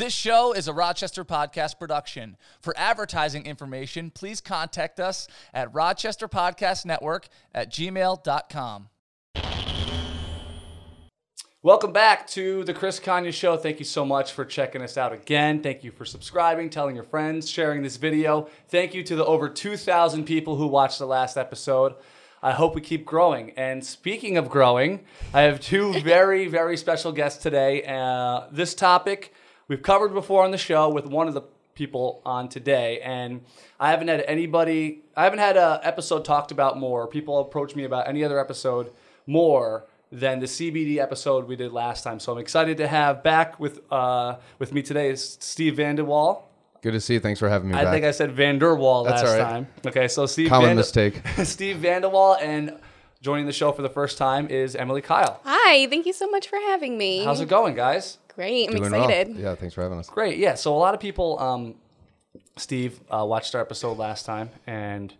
This show is a Rochester podcast production. For advertising information, please contact us at Rochester Podcast Network at gmail.com. Welcome back to the Chris Kanye Show. Thank you so much for checking us out again. Thank you for subscribing, telling your friends, sharing this video. Thank you to the over 2,000 people who watched the last episode. I hope we keep growing. And speaking of growing, I have two very, very special guests today. Uh, this topic we've covered before on the show with one of the people on today, and I haven't had anybody, I haven't had an episode talked about more. People approach me about any other episode more than the CBD episode we did last time. So I'm excited to have back with uh, with me today is Steve Vanderwall. Good to see you. Thanks for having me I back. think I said Vanderwall That's last all right. time. Okay, so Steve Common Vander- mistake. Steve Vanderwall and joining the show for the first time is Emily Kyle. Hi, thank you so much for having me. How's it going, guys? Great, I'm Doing well. excited. Yeah, thanks for having us. Great. Yeah. So a lot of people, um, Steve, uh, watched our episode last time, and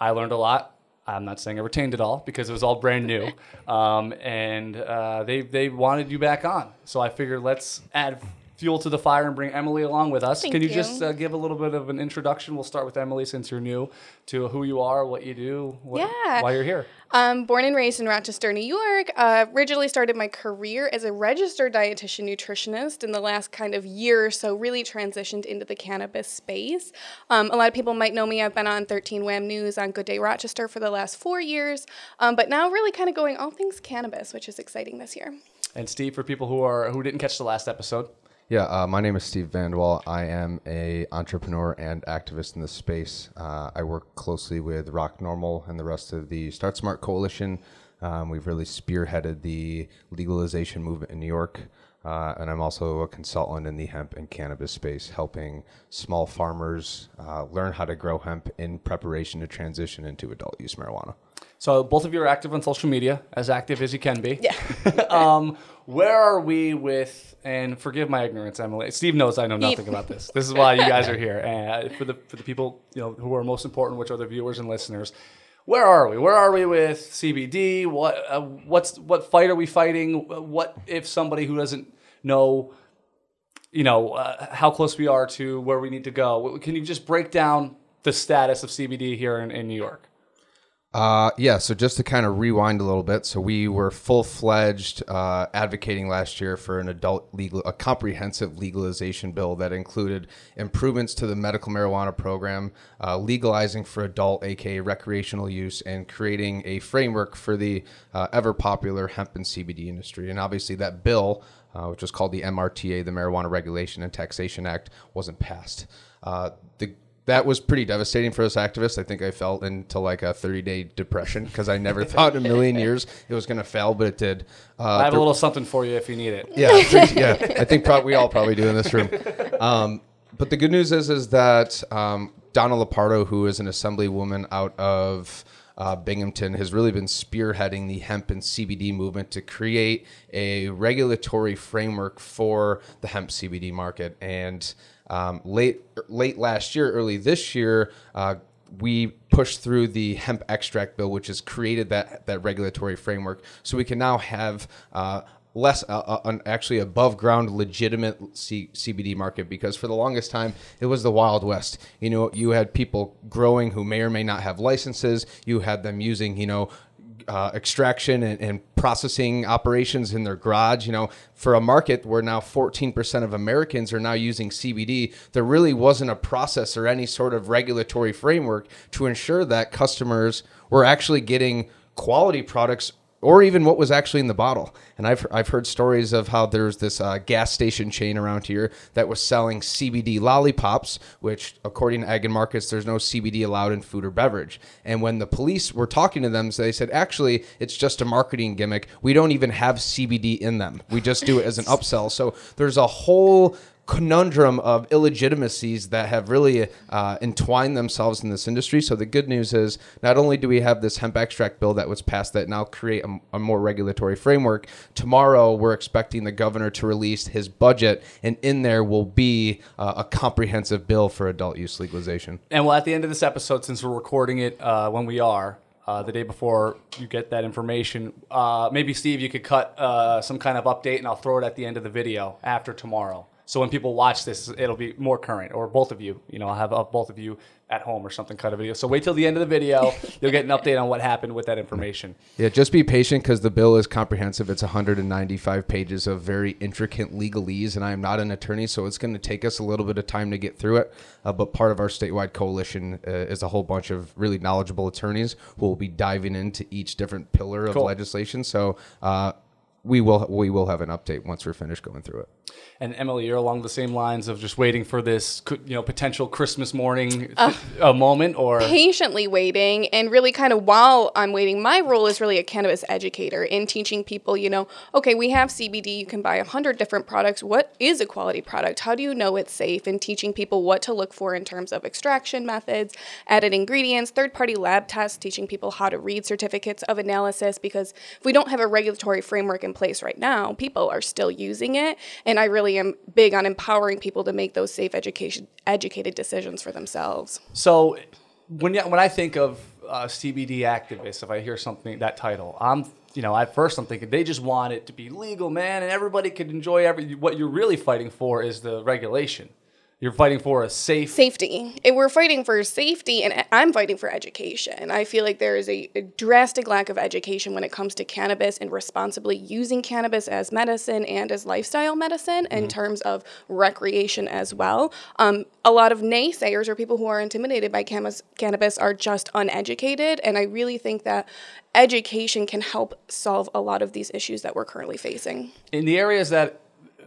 I learned a lot. I'm not saying I retained it all because it was all brand new, um, and uh, they they wanted you back on. So I figured let's add fuel to the fire and bring Emily along with us. Thank Can you, you. just uh, give a little bit of an introduction? We'll start with Emily since you're new to who you are, what you do, what, Yeah. why you're here. Um, born and raised in Rochester, New York. Uh, originally started my career as a registered dietitian nutritionist. In the last kind of year or so, really transitioned into the cannabis space. Um, a lot of people might know me. I've been on 13 Wham News on Good Day Rochester for the last four years, um, but now really kind of going all things cannabis, which is exciting this year. And Steve, for people who are who didn't catch the last episode, Yeah, uh, my name is Steve Vandewalle. I am a entrepreneur and activist in this space. Uh, I work closely with ROC NORML and the rest of the Start Smart Coalition. Um, we've really spearheaded the legalization movement in New York. Uh, and I'm also a consultant in the hemp and cannabis space, helping small farmers uh, learn how to grow hemp in preparation to transition into adult use marijuana. So both of you are active on social media, as active as you can be. Yeah. um, where are we with? And forgive my ignorance, Emily. Steve knows I know nothing about this. This is why you guys are here. And for the for the people you know who are most important, which are the viewers and listeners. Where are we? Where are we with CBD? What uh, what's what fight are we fighting? What if somebody who doesn't know, you know, uh, how close we are to where we need to go? Can you just break down the status of CBD here in, in New York? Uh, yeah, so just to kind of rewind a little bit, so we were full fledged uh, advocating last year for an adult legal, a comprehensive legalization bill that included improvements to the medical marijuana program, uh, legalizing for adult, aka recreational use, and creating a framework for the uh, ever popular hemp and CBD industry. And obviously, that bill, uh, which was called the MRTA, the Marijuana Regulation and Taxation Act, wasn't passed. Uh, the that was pretty devastating for us activists. I think I felt into like a 30 day depression because I never thought in a million years it was going to fail, but it did. Uh, I have a little something for you if you need it. yeah, I think- yeah. I think prob- we all probably do in this room. Um, but the good news is, is that um, Donna Lupardo, who is an assemblywoman out of uh, Binghamton, has really been spearheading the hemp and CBD movement to create a regulatory framework for the hemp CBD market. And um, late late last year, early this year. Uh, we pushed through the hemp extract bill, which has created that that regulatory framework, so we can now have uh, less uh, uh, actually above ground legitimate C- CBD market. Because for the longest time, it was the wild west. You know, you had people growing who may or may not have licenses. You had them using, you know. Uh, extraction and, and processing operations in their garage. You know, for a market where now 14% of Americans are now using CBD, there really wasn't a process or any sort of regulatory framework to ensure that customers were actually getting quality products or even what was actually in the bottle. And I've, I've heard stories of how there's this uh, gas station chain around here that was selling CBD lollipops, which, according to Ag and Markets, there's no CBD allowed in food or beverage. And when the police were talking to them, they said, actually, it's just a marketing gimmick. We don't even have CBD in them. We just do it as an upsell. So there's a whole conundrum of illegitimacies that have really uh, entwined themselves in this industry. So the good news is not only do we have this hemp extract bill that was passed that now create a, a more regulatory framework. Tomorrow we're expecting the governor to release his budget, and in there will be uh, a comprehensive bill for adult use legalization. And well, at the end of this episode, since we're recording it uh, when we are, uh, the day before you get that information, uh, maybe Steve, you could cut uh, some kind of update, and I'll throw it at the end of the video after tomorrow. So when people watch this, it'll be more current, or both of you. You know, I'll have uh, both of you at home or something kind of video. So wait till the end of the video. You'll get an update on what happened with that information. Yeah, just be patient because the bill is comprehensive. It's 195 pages of very intricate legalese, and I am not an attorney, so it's going to take us a little bit of time to get through it. Uh, but part of our statewide coalition uh, is a whole bunch of really knowledgeable attorneys who will be diving into each different pillar of Cool. legislation. So uh, we will we will have an update once we're finished going through it. And Emily, you're along the same lines of just waiting for this, you know, potential Christmas morning th- a uh, moment, or patiently waiting and really kind of while I'm waiting, my role is really a cannabis educator in teaching people, you know, okay, we have CBD, you can buy a hundred different products. What is a quality product? How do you know it's safe? And teaching people what to look for in terms of extraction methods, added ingredients, third party lab tests, teaching people how to read certificates of analysis because if we don't have a regulatory framework in place right now, people are still using it. And I really am big on empowering people to make those safe education educated decisions for themselves. So when when I think of uh, CBD activists, if I hear something that title, I'm you know at first I'm thinking they just want it to be legal, man, and everybody could enjoy every. What you're really fighting for is the regulation. You're fighting for a safe. safety. And we're fighting for safety, and I'm fighting for education. I feel like there is a, a drastic lack of education when it comes to cannabis and responsibly using cannabis as medicine and as lifestyle medicine in terms of recreation as well. Um, a lot of naysayers or people who are intimidated by cannabis, cannabis are just uneducated, and I really think that education can help solve a lot of these issues that we're currently facing. in the areas that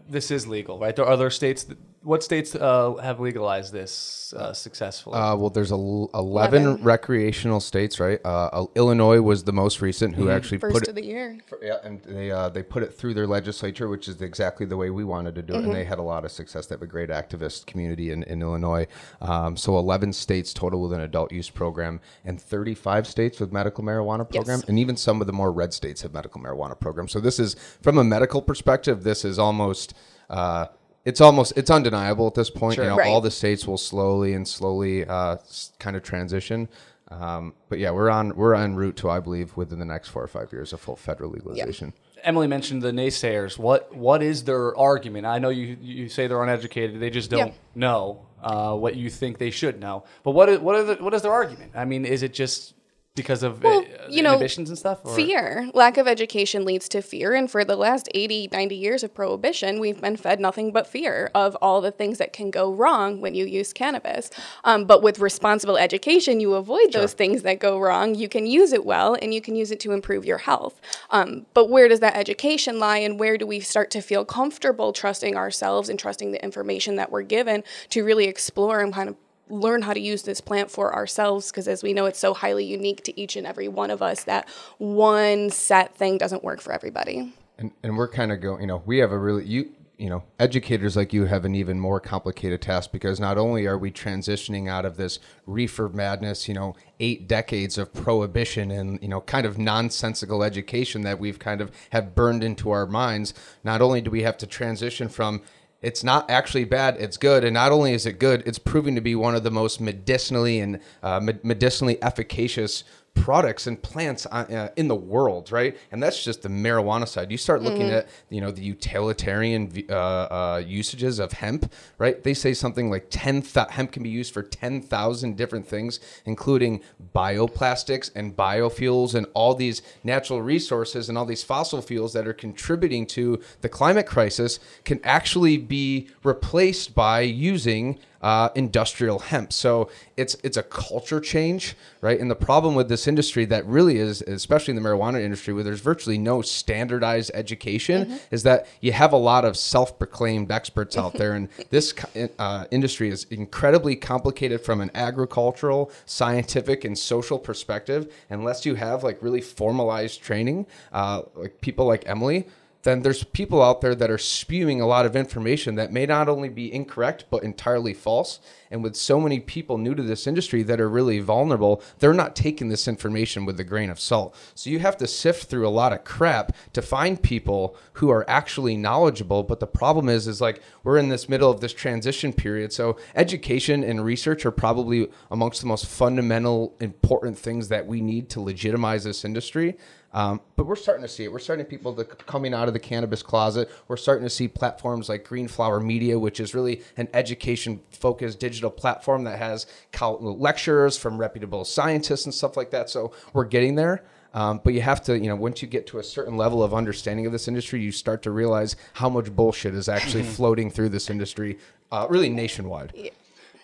this is legal, right? There are other states. That, what states uh, have legalized this uh, successfully? Uh, well, there's a l- 11, 11. recreational states, right? Uh, uh, Illinois was the most recent who actually First put of it. the year. Yeah, and they uh, they put it through their legislature, which is exactly the way we wanted to do it, and they had a lot of success. They have a great activist community in, in Illinois. Um, so 11 states total with an adult use program, and 35 states with medical marijuana program, Yes. and even some of the more red states have medical marijuana programs. So this is from a medical perspective, this is almost. Uh, it's almost it's undeniable at this point. Sure. You know, Right. all the states will slowly and slowly uh, kind of transition. Um, but yeah, we're on we're en route to I believe within the next four or five years a full federal legalization. Emily mentioned the naysayers. What what is their argument? I know you you say they're uneducated. They just don't Yeah. know uh, what you think they should know. But what is, what are the, what is their argument? I mean, is it just because of Well, uh, you know, inhibitions and stuff? or- Fear. Lack of education leads to fear. And for the last 80, 90 years of prohibition, we've been fed nothing but fear of all the things that can go wrong when you use cannabis. Um, but with responsible education, you avoid those things that go wrong. You can use it well and you can use it to improve your health. Um, but where does that education lie and where do we start to feel comfortable trusting ourselves and trusting the information that we're given to really explore and kind of learn how to use this plant for ourselves because as we know it's so highly unique to each and every one of us that one set thing doesn't work for everybody And and we're kind of going. You know, we have a really you. You know, educators like you have an even more complicated task because not only are we transitioning out of this reefer madness, you know, eight decades of prohibition and you know, kind of nonsensical education that we've kind of have burned into our minds. Not only do we have to transition from it's not actually bad it's good. And not only is it good it's proving to be one of the most medicinally and uh, med- medicinally efficacious products and plants uh, uh, in the world right? And that's just the marijuana side. You start looking at you know the utilitarian uh, uh, usages of hemp right? They say something like 10 th- hemp can be used for 10,000 different things including bioplastics and biofuels and all these natural resources and all these fossil fuels that are contributing to the climate crisis can actually be replaced by using uh, industrial hemp. So it's it's a culture change, right? And the problem with this industry that really is, especially in the marijuana industry, where there's virtually no standardized education, is that you have a lot of self-proclaimed experts out there, and this uh, industry is incredibly complicated from an agricultural, scientific, and social perspective. Unless you have like really formalized training, uh, like people like Emily then there's people out there that are spewing a lot of information that may not only be incorrect but entirely false. And with so many people new to this industry that are really vulnerable, they're not taking this information with a grain of salt. So you have to sift through a lot of crap to find people who are actually knowledgeable. But the problem is, is like we're in this middle of this transition period. So education and research are probably amongst the most fundamental, important things that we need to legitimize this industry. Um, but we're starting to see it. We're starting to people to coming out of the cannabis closet. We're starting to see platforms like Green Flower Media, which is really an education-focused digital platform that has lectures from reputable scientists and stuff like that. So we're getting there. Um, but you have to, you know, once you get to a certain level of understanding of this industry, you start to realize how much bullshit is actually floating through this industry, uh, really nationwide. Yeah.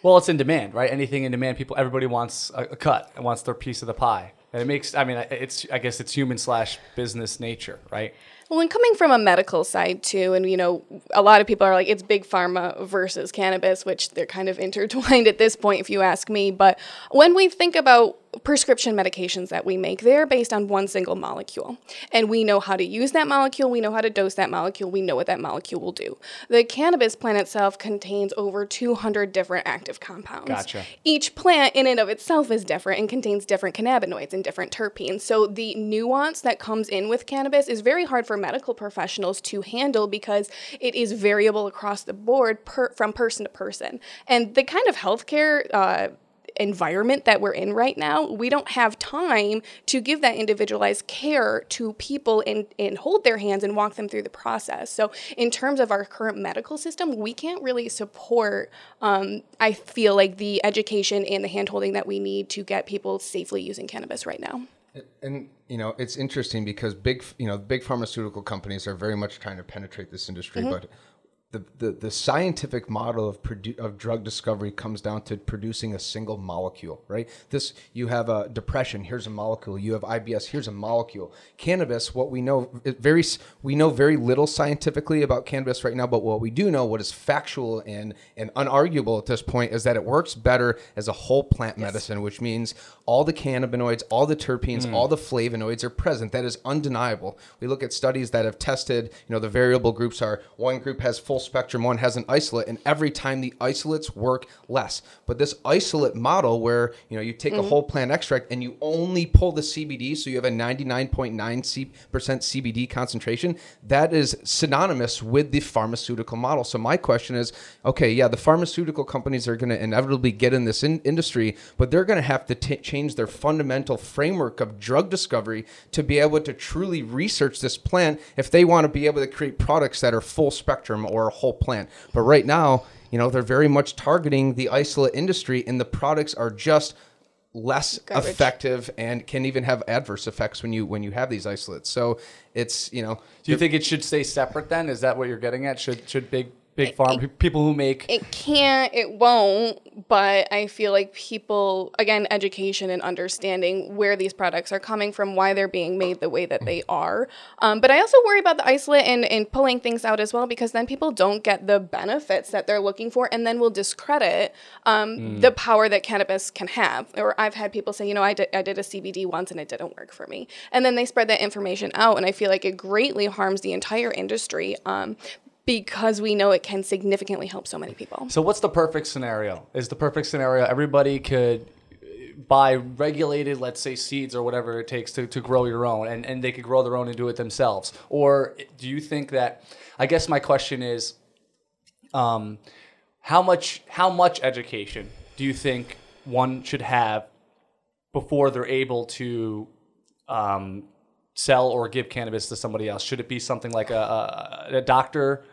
Well, it's in demand, right? Anything in demand, people, everybody wants a, a cut and wants their piece of the pie. And it makes, I mean, it's, I guess it's human slash business nature, right? Well, and coming from a medical side too, and you know, a lot of people are like, it's big pharma versus cannabis, which they're kind of intertwined at this point, if you ask me. But when we think about prescription medications that we make, they're based on one single molecule. And we know how to use that molecule, we know how to dose that molecule, we know what that molecule will do. The cannabis plant itself contains over 200 different active compounds. Gotcha. Each plant in and of itself is different and contains different cannabinoids and different terpenes. So the nuance that comes in with cannabis is very hard for medical professionals to handle because it is variable across the board per, from person to person. And the kind of healthcare uh, environment that we're in right now, we don't have time to give that individualized care to people and, and hold their hands and walk them through the process. So, in terms of our current medical system, we can't really support, um, I feel like, the education and the handholding that we need to get people safely using cannabis right now. And you know, it's interesting because big, you know, big pharmaceutical companies are very much trying to penetrate this industry, mm-hmm. but the, the, the scientific model of produ- of drug discovery comes down to producing a single molecule, right? This you have a depression, here's a molecule. You have IBS, here's a molecule. Cannabis, what we know very we know very little scientifically about cannabis right now, but what we do know, what is factual and and unarguable at this point, is that it works better as a whole plant yes. medicine, which means all the cannabinoids, all the terpenes, mm. all the flavonoids are present. That is undeniable. We look at studies that have tested, you know, the variable groups are one group has full spectrum, one has an isolate, and every time the isolates work less. But this isolate model where, you know, you take mm-hmm. a whole plant extract and you only pull the CBD, so you have a 99.9% CBD concentration, that is synonymous with the pharmaceutical model. So my question is, okay, yeah, the pharmaceutical companies are going to inevitably get in this in- industry, but they're going to have to t- change their fundamental framework of drug discovery to be able to truly research this plant if they want to be able to create products that are full spectrum or whole plant. But right now, you know, they're very much targeting the isolate industry, and the products are just less Garbage. effective and can even have adverse effects when you when you have these isolates. So it's you know. Do you think it should stay separate then? Is that what you're getting at? Should should big big pharma, people who make it can't it won't but i feel like people again education and understanding where these products are coming from why they're being made the way that they are. Um, but i also worry about the isolate and, and pulling things out as well because then people don't get the benefits that they're looking for and then will discredit um, mm. the power that cannabis can have. Or i've had people say you know I did, I did a cbd once and it didn't work for me. And then they spread that information out and i feel like it greatly harms the entire industry um, because we know it can significantly help so many people. So, what's the perfect scenario? Is the perfect scenario everybody could buy regulated, let's say, seeds or whatever it takes to, to grow your own, and, and they could grow their own and do it themselves? Or do you think that? I guess my question is, um, how much how much education do you think one should have before they're able to um, sell or give cannabis to somebody else? Should it be something like a, a, a doctor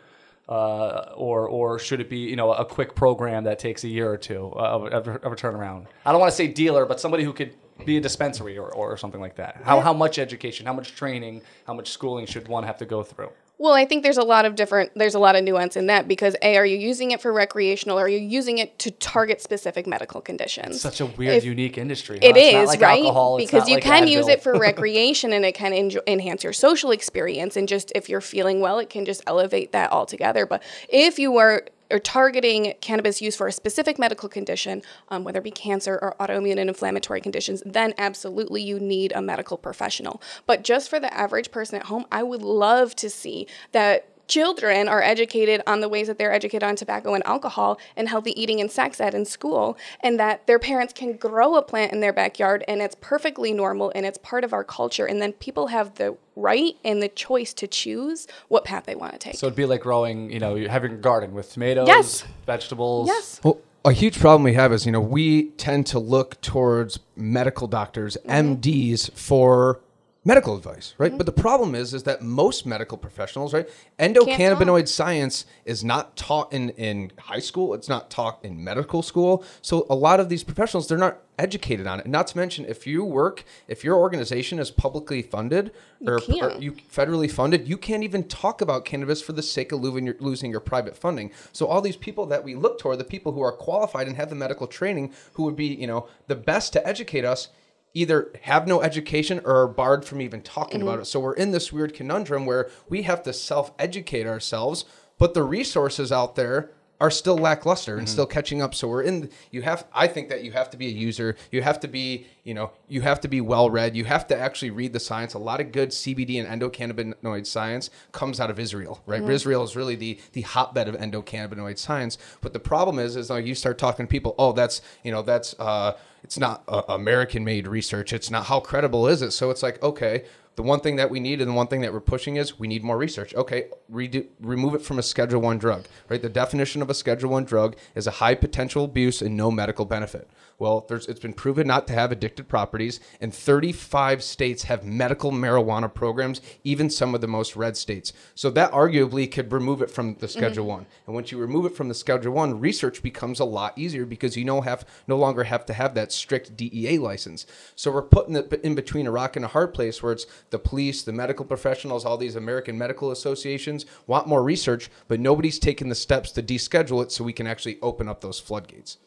uh, or or should it be you know a quick program that takes a year or two of, of, of a turnaround? I don't want to say dealer, but somebody who could be a dispensary or, or something like that. How, how much education, how much training, how much schooling should one have to go through? Well, I think there's a lot of different there's a lot of nuance in that because a are you using it for recreational or are you using it to target specific medical conditions? It's such a weird, if, unique industry. Huh? It it's is like right alcohol, because you like can Advil. use it for recreation and it can enjoy, enhance your social experience and just if you're feeling well, it can just elevate that altogether. But if you are or targeting cannabis use for a specific medical condition, um, whether it be cancer or autoimmune and inflammatory conditions, then absolutely you need a medical professional. But just for the average person at home, I would love to see that children are educated on the ways that they're educated on tobacco and alcohol and healthy eating and sex ed in school, and that their parents can grow a plant in their backyard and it's perfectly normal and it's part of our culture. And then people have the right and the choice to choose what path they want to take. So it'd be like growing, you know, having a garden with tomatoes, yes. vegetables. Yes. Well, a huge problem we have is, you know, we tend to look towards medical doctors, mm-hmm. MDs, for medical advice, right? But the problem is, is that most medical professionals, right, endocannabinoid science is not taught in in high school. It's not taught in medical school. So a lot of these professionals, they're not educated on it. Not to mention, if you work, if your organization is publicly funded or, or can't. you federally funded, you can't even talk about cannabis for the sake of losing your, losing your private funding. So all these people that we look toward, the people who are qualified and have the medical training, who would be, you know, the best to educate us, either have no education or are barred from even talking about mm-hmm. it. So we're in this weird conundrum where we have to self-educate ourselves, but the resources out there are still lackluster and still catching up. So we're in you have I think that you have to be a user, you have to be, you know, you have to be well read, you have to actually read the science. A lot of good CBD and endocannabinoid science comes out of Israel, right? Israel is really the the hotbed of endocannabinoid science. But the problem is is like you start talking to people, oh, that's, you know, that's uh it's not uh, American made research. It's not how credible is it? So it's like, okay, the one thing that we need and the one thing that we're pushing is we need more research. Okay, redo, remove it from a Schedule One drug. Right. The definition of a Schedule One drug is a high potential abuse and no medical benefit. Well, there's, it's been proven not to have addictive properties, and 35 states have medical marijuana programs, even some of the most red states. So that arguably could remove it from the Schedule mm-hmm. One. And once you remove it from the Schedule One, research becomes a lot easier because you no have no longer have to have that strict DEA license. So we're putting it in between a rock and a hard place where it's the police, the medical professionals, all these American medical associations want more research, but nobody's taking the steps to deschedule it so we can actually open up those floodgates.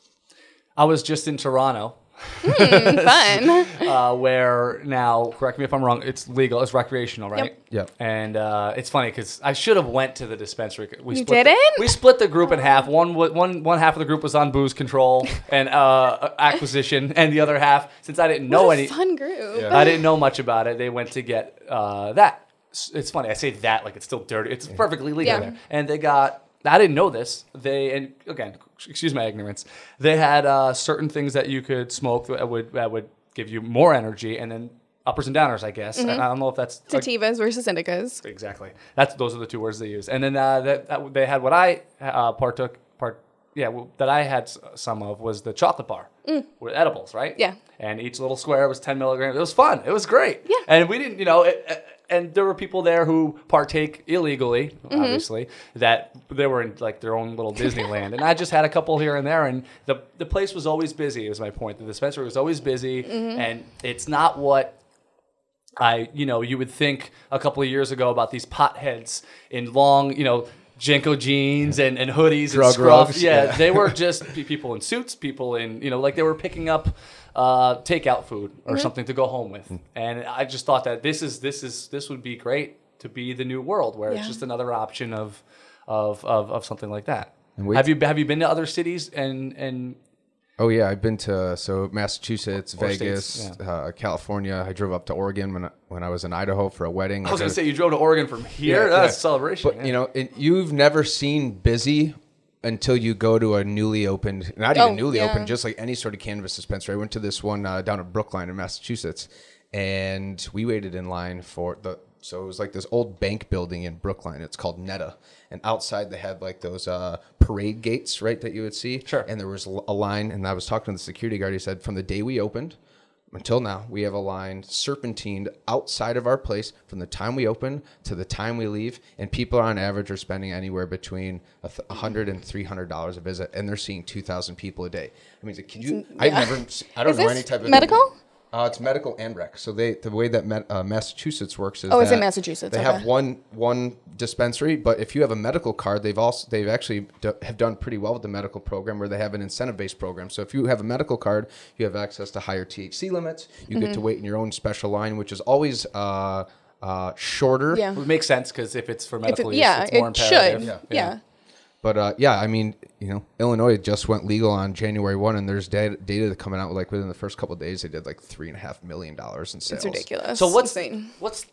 I was just in Toronto, Fun. uh, where now, correct me if I'm wrong, it's legal, it's recreational, right? Yep. Yep. And uh, it's funny because I should have went to the dispensary. We You split didn't? The, we split the group in half. One, wa- one, one half of the group was on booze control and uh, acquisition, and the other half, since I didn't know What a any, fun group. I didn't know much about it. They went to get uh, that. It's funny. I say that like it's still dirty. It's perfectly legal Yeah. there. And they got. I didn't know this. They and again, excuse my ignorance. They had uh, certain things that you could smoke that would that would give you more energy, and then uppers and downers. I guess. And I don't know if that's like, Sativas versus indicas. exactly. That's those are the two words they use. And then uh, that, that they had what I uh, partook part. Yeah, well, that I had some of was the chocolate bar with edibles, right? Yeah. And each little square was 10 milligrams. It was fun. It was great. Yeah. And we didn't, you know, it, and there were people there who partake illegally, Mm-hmm. obviously, that they were in like their own little Disneyland. and I just had a couple here and there, and the the place was always busy. Is my point. The dispensary was always busy, Mm-hmm. and it's not what I, you know, you would think a couple of years ago about these potheads in long, you know, JNCO jeans and, and hoodies Drug and scruff. rugs, Yeah, yeah. they were just people in suits, people in, you know, like they were picking up uh, takeout food or something to go home with. And I just thought that this is this is this would be great to be the new world where it's just another option of of, of, of something like that. wait- Have you have you been to other cities and and Oh yeah, I've been to so Massachusetts, Or Vegas, states, uh, California. I drove up to Oregon when I, when I was in Idaho for a wedding. I was got gonna a- say you drove to Oregon from here. Yeah, That's yeah. a celebration. But you know, it, you've never seen busy until you go to a newly opened, not even Oh, newly yeah. opened, just like any sort of cannabis dispensary. I went to this one uh, down in Brookline in Massachusetts, and we waited in line for the. So it was like this old bank building in Brookline. It's called NETA, and outside they had like those uh, parade gates, right, that you would see. Sure. And there was a line, and I was talking to the security guard. He said, from the day we opened until now, we have a line serpentined outside of our place from the time we open to the time we leave, and people on average are spending anywhere between a th- 100 and 300 dollars a visit, and they're seeing 2,000 people a day. I mean, can you? I've never. I don't Is know any type of medical? Uh, it's medical and rec. So they the way that Met, uh, Massachusetts works is Oh, it's in Massachusetts, They okay. have one one dispensary, but if you have a medical card, they've also they've actually do, have done pretty well with the medical program where they have an incentive based program. So if you have a medical card, you have access to higher THC limits. You get to Mm-hmm. wait in your own special line, which is always uh, uh, shorter. Yeah. It makes sense because if it's for medical it, use, yeah, it's more it imperative. should. Yeah. Yeah. But uh, yeah, I mean, you know, Illinois just went legal on January one, and there's data, data coming out like within the first couple of days, they did like three and a half million dollars in sales. It's ridiculous. So what's insane? what's?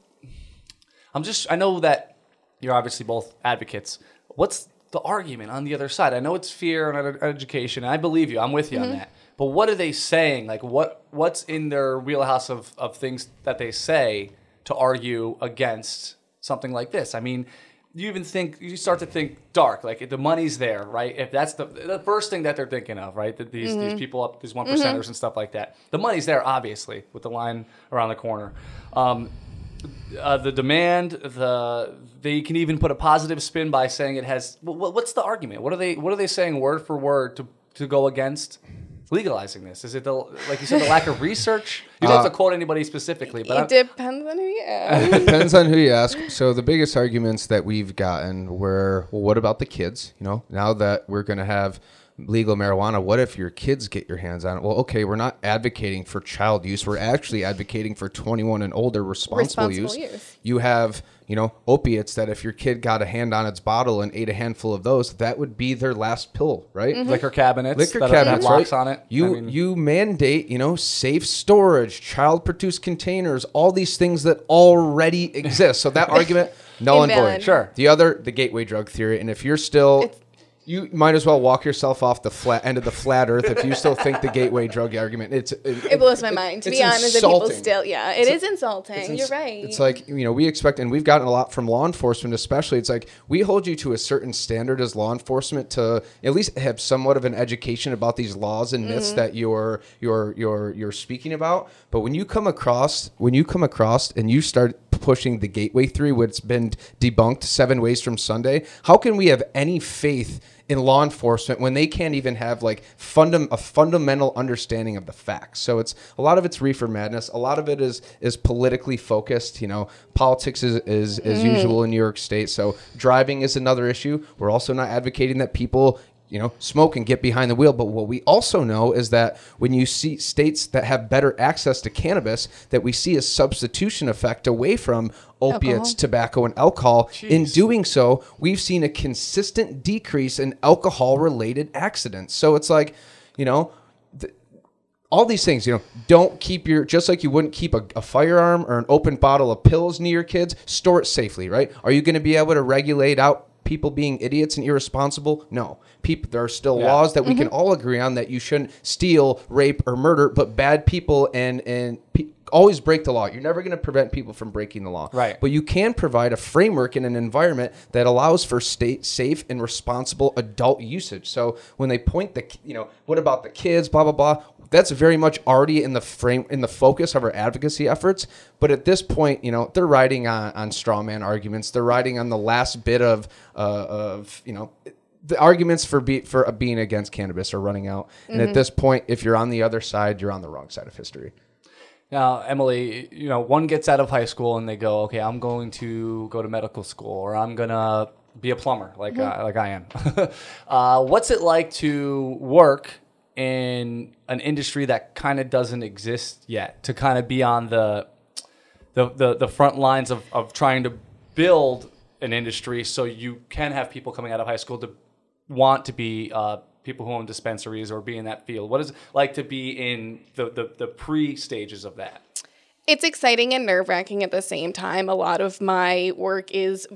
I'm just. I know that you're obviously both advocates. What's the argument on the other side? I know it's fear and education. And I believe you. I'm with you Mm-hmm. on that. But what are they saying? Like what what's in their wheelhouse of of things that they say to argue against something like this? I mean. You even think you start to think dark, like if the money's there, right? If that's the the first thing that they're thinking of, right? That these Mm-hmm. these people up, these one percenters and stuff like that. The money's there, obviously, with the line around the corner. Um, uh, the demand, the they can even put a positive spin by saying it has. wh- wh- What's the argument? What are they? What are they saying word for word to to go against legalizing this? Is it the like you said the lack of research? You don't have to uh, quote anybody specifically, but It I'm- depends on who you ask. Depends on who you ask. So the biggest arguments that we've gotten were, well, what about the kids? You know, now that we're going to have legal marijuana, what if your kids get your hands on it? Well, okay, we're not advocating for child use. We're actually advocating for 21 and older responsible, Responsible use. use. You have, you know, opiates that if your kid got a hand on its bottle and ate a handful of those, that would be their last pill, right? Mm-hmm. liquor cabinets, liquor that cabinets, locks right? on it. You I mean- you mandate, you know, safe storage, child produced containers, all these things that already exist. So that argument null and void. Sure. The other, the gateway drug theory, and if you're still. You might as well walk yourself off the flat end of the flat earth if you still think the gateway drug argument. It's it, It blows my mind. To be honest, that people insulting. still, yeah, it is insulting. It's You're right. It's like you know we expect, and we've gotten a lot from law enforcement, especially. It's like we hold you to a certain standard as law enforcement to at least have somewhat of an education about these laws and myths Mm-hmm. that you're you're you're you're speaking about. But when you come across when you come across and you start pushing the gateway theory, which has been debunked seven ways from Sunday, how can we have any faith? In law enforcement when they can't even have like fundam- a fundamental understanding of the facts. So it's a lot of it's reefer madness. A lot of it is is politically focused. You know, politics is is as mm. usual in New York State. So driving is another issue. We're also not advocating that people you know, smoke and get behind the wheel. But what we also know is that when you see states that have better access to cannabis, that we see a substitution effect away from opiates, Alcohol. tobacco, and alcohol. In doing so, we've seen a consistent decrease in alcohol related accidents. So it's like, you know, th- all these things, you know, don't keep your, just like you wouldn't keep a, a firearm or an open bottle of pills near your kids, store it safely, right? Are you going to be able to regulate out people being idiots and irresponsible? No. People, there are still Yeah. laws that we can mm-hmm. all agree on that you shouldn't steal, rape, or murder, but bad people and, and, pe- Always break the law. You're never going to prevent people from breaking the law. Right. But you can provide a framework and an environment that allows for state safe and responsible adult usage. So when they point the, you know, what about the kids, blah blah blah. That's very much already in the frame in the focus of our advocacy efforts. But at this point, you know, they're riding on on straw man arguments. They're riding on the last bit of uh, of you know. The arguments for be, for being against cannabis are running out, and at this point, if you're on the other side, you're on the wrong side of history. Now, Emily, you know, one gets out of high school and they go, okay, I'm going to go to medical school or I'm gonna be a plumber, like uh, like I am. uh, what's it like to work in an industry that kind of doesn't exist yet? To kind of be on the the, the, the front lines of, of trying to build an industry so you can have people coming out of high school to want to be uh, people who own dispensaries or be in that field? What is it like to be in the, the, the pre stages of that? It's exciting and nerve wracking at the same time. A lot of my work is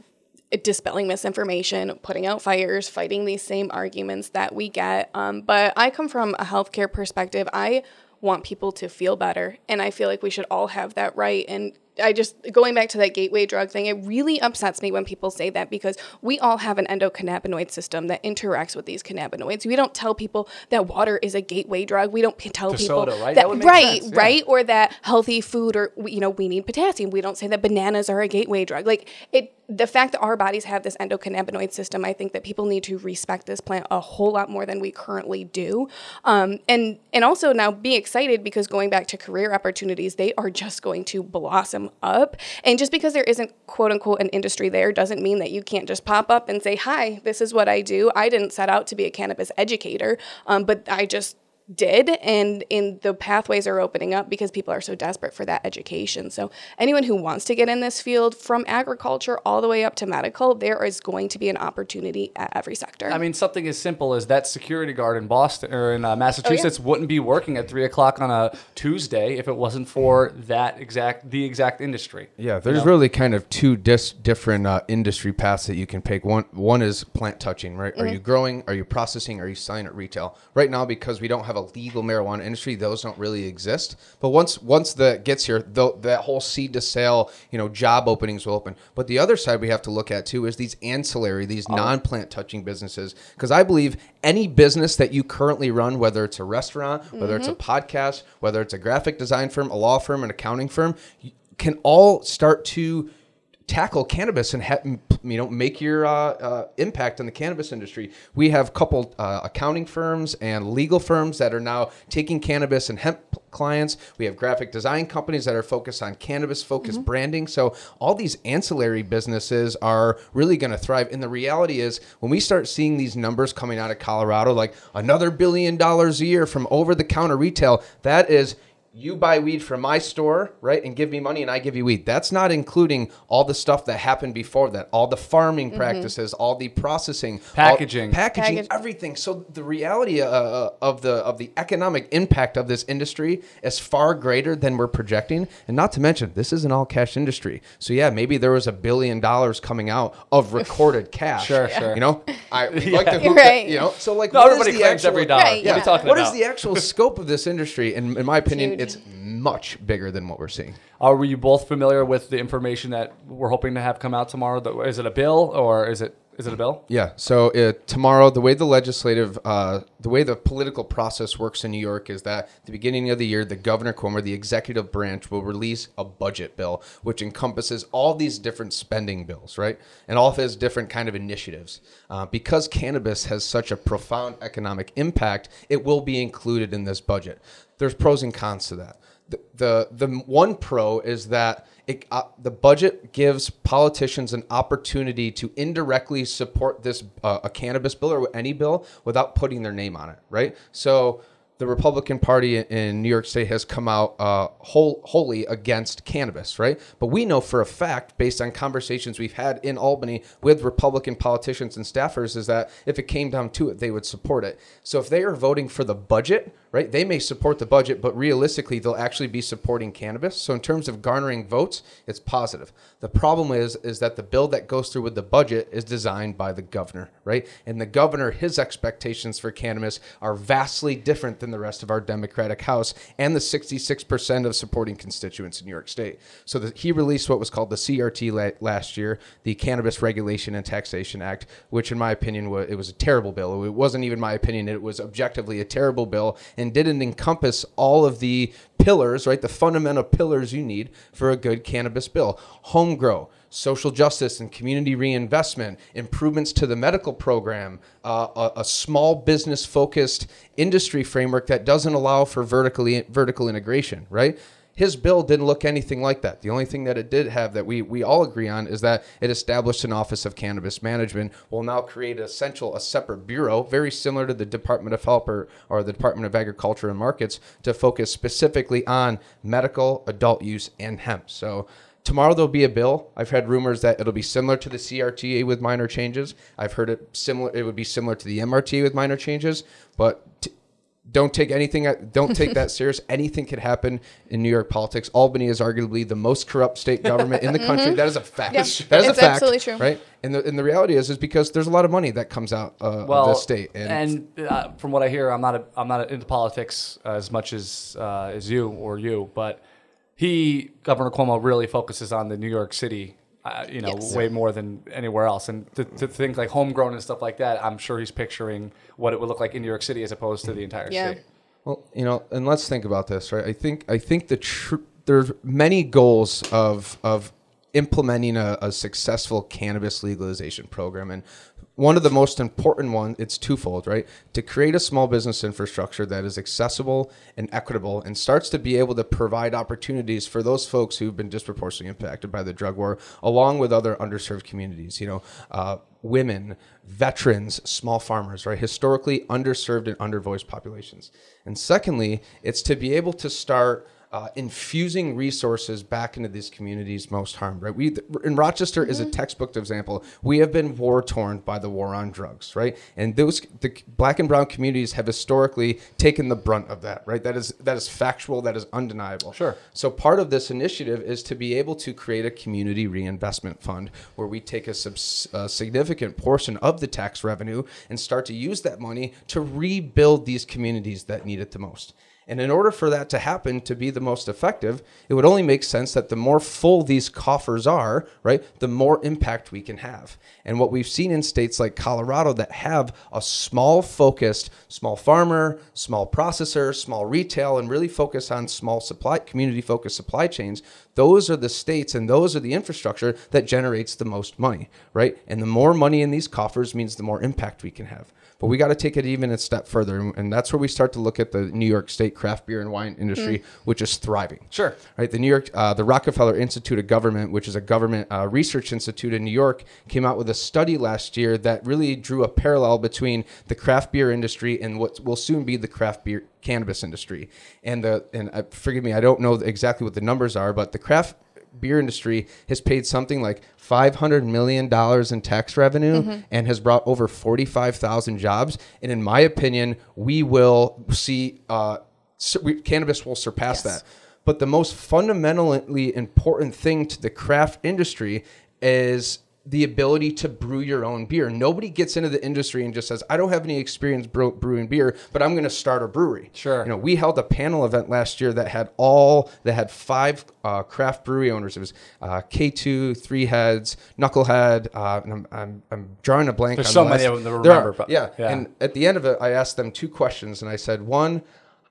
dispelling misinformation, putting out fires, fighting these same arguments that we get. Um, but I come from a healthcare perspective. I want people to feel better, and I feel like we should all have that right. And I just going back to that gateway drug thing, it really upsets me when people say that because we all have an endocannabinoid system that interacts with these cannabinoids. We don't tell people that water is a gateway drug. We don't p- tell To people soda, right? that, That right, sense, yeah. right, or that healthy food or you know we need potassium. We don't say that bananas are a gateway drug. Like it, the fact that our bodies have this endocannabinoid system, I think that people need to respect this plant a whole lot more than we currently do. Um, and and also now be excited because going back to career opportunities, they are just going to blossom up. And just because there isn't quote unquote an industry there doesn't mean that you can't just pop up and say, "Hi, this is what I do. I didn't set out to be a cannabis educator, um, but I just." Did and in the pathways are opening up because people are so desperate for that education so anyone who wants to get in this field from agriculture all the way up to medical there is going to be an opportunity at every sector I mean, something as simple as that security guard in Boston or Oh, in uh, Massachusetts wouldn't be working at three o'clock on a Tuesday if it wasn't for that exact the exact industry. Yeah, there's really kind of two dis- different uh, industry paths that you can pick. One one is plant touching, right? Are you growing? Are you processing? Are you selling at retail? Right now, because we don't have a legal marijuana industry, those don't really exist. But once once that gets here, tho- that whole seed to sale, you know, job openings will open. But the other side we have to look at too is these ancillary, these oh. non-plant touching businesses. Because I believe any business that you currently run, whether it's a restaurant, whether it's a mm-hmm. podcast, whether it's a graphic design firm, a law firm, an accounting firm. can all start to tackle cannabis and ha- you know make your uh, uh, impact on the cannabis industry. We have a couple uh, accounting firms and legal firms that are now taking cannabis and hemp clients. We have graphic design companies that are focused on cannabis focused branding. So all these ancillary businesses are really going to thrive. And the reality is when we start seeing these numbers coming out of Colorado, like another billion dollars a year from over the counter retail, that is you buy weed from my store, right, and give me money and I give you weed. That's not including all the stuff that happened before that, all the farming practices, all the processing, all- Packaging. packaging, Package- everything. So the reality uh, uh, of the of the economic impact of this industry is far greater than we're projecting. And not to mention, this is an all cash industry. So yeah, maybe there was a billion dollars coming out of recorded cash. Sure, sure. You know, I we'd like to Yeah. hook Right. that, you know. So like, No, what is everybody the claims actual- every dollar. Right, What are you yeah. talking what about? is the actual scope of this industry? And in my opinion, huge. It's much bigger than what we're seeing. Are you both familiar with the information that we're hoping to have come out tomorrow? Is it a bill or is it is it a bill? Yeah. So uh, tomorrow, the way the legislative, uh, the way the political process works in New York is that at the beginning of the year, the governor Cuomo, the executive branch, will release a budget bill which encompasses all these different spending bills, right, and all of his different kind of initiatives. Uh, because cannabis has such a profound economic impact, it will be included in this budget. There's pros and cons to that. The the, the one pro is that it, uh, the budget gives politicians an opportunity to indirectly support this uh, a cannabis bill or any bill without putting their name on it, right? So the Republican Party in New York State has come out uh, whole, wholly against cannabis, right? But we know for a fact, based on conversations we've had in Albany with Republican politicians and staffers, is that if it came down to it, they would support it. So if they are voting for the budget, right, they may support the budget, but realistically, they'll actually be supporting cannabis. So in terms of garnering votes, it's positive. The problem is, is that the bill that goes through with the budget is designed by the governor, right? And the governor, his expectations for cannabis are vastly different than the rest of our Democratic House and the 66% of supporting constituents in New York State. So that he released what was called the CRT la- last year, the Cannabis Regulation and Taxation Act, which, in my opinion, was it was a terrible bill. It wasn't even my opinion; it was objectively a terrible bill and didn't encompass all of the pillars, right? The fundamental pillars you need for a good cannabis bill: home grow, social justice and community reinvestment, improvements to the medical program, uh, a, a small business focused industry framework that doesn't allow for vertically vertical integration, right? His bill didn't look anything like that. The only thing that it did have that we, we all agree on is that it established an Office of Cannabis Management. Will now create essential a separate bureau, very similar to the Department of Health or, or the Department of Agriculture and Markets, to focus specifically on medical, adult use, and hemp. So Tomorrow there'll be a bill. I've had rumors that it'll be similar to the CRTA with minor changes. I've heard it similar. It would be similar to the MRTA with minor changes, but. T- don't take anything. Don't take that serious. Anything could happen in New York politics. Albany is arguably the most corrupt state government in the country. That is a fact. Yeah, that is a fact. absolutely true. Right. And the, and the reality is, is because there's a lot of money that comes out uh, well, of the state. And, uh, from what I hear, I'm not a, I'm not into politics as much as uh, as you or you, but he Governor Cuomo really focuses on the New York City. Uh, you know, Yes. way more than anywhere else, and to, to things like homegrown and stuff like that, I'm sure he's picturing what it would look like in New York City as opposed to the entire Yeah. state. Well, you know, and let's think about this, right? I think I think the tr- there's many goals of of implementing a, a successful cannabis legalization program, and one of the most important ones it's twofold, right? To create a small business infrastructure that is accessible and equitable, and starts to be able to provide opportunities for those folks who've been disproportionately impacted by the drug war, along with other underserved communities. You know. Uh, women, veterans, small farmers, right? Historically underserved and undervoiced populations. And secondly, it's to be able to start uh, infusing resources back into these communities most harmed, right? We in Rochester is a textbook example. We have been war torn by the war on drugs, right? And those the black and brown communities have historically taken the brunt of that, right? That is that is factual, that is undeniable. Sure. So part of this initiative is to be able to create a community reinvestment fund where we take a, subs- a significant portion of the tax revenue and start to use that money to rebuild these communities that need it the most. And in order for that to happen to be the most effective, it would only make sense that the more full these coffers are, right, the more impact we can have. And what we've seen in states like Colorado that have a small focused, small farmer, small processor, small retail, and really focus on small supply, community focused supply chains, those are the states and those are the infrastructure that generates the most money, right? And the more money in these coffers means the more impact we can have. But we got to take it even a step further, and that's where we start to look at the New York State craft beer and wine industry, which is thriving. Sure. Right. The New York, uh, the Rockefeller Institute of Government, which is a government uh, research institute in New York, came out with a study last year that really drew a parallel between the craft beer industry and what will soon be the craft beer cannabis industry. And the and uh, forgive me, I don't know exactly what the numbers are, but the craft beer industry has paid something like 500 million dollars in tax revenue and has brought over 45,000 jobs. And in my opinion we will see uh, we, cannabis will surpass Yes. that. But the most fundamentally important thing to the craft industry is the ability to brew your own beer. Nobody gets into the industry and just says, "I don't have any experience brew- brewing beer, but I'm going to start a brewery." Sure. You know, we held a panel event last year that had all that had five uh, craft brewery owners. It was uh, K2, Three Heads, Knucklehead. Uh, and I'm, I'm I'm drawing a blank. There's so the many of them to There are, remember, but- yeah. yeah. And at the end of it, I asked them two questions, and I said, one,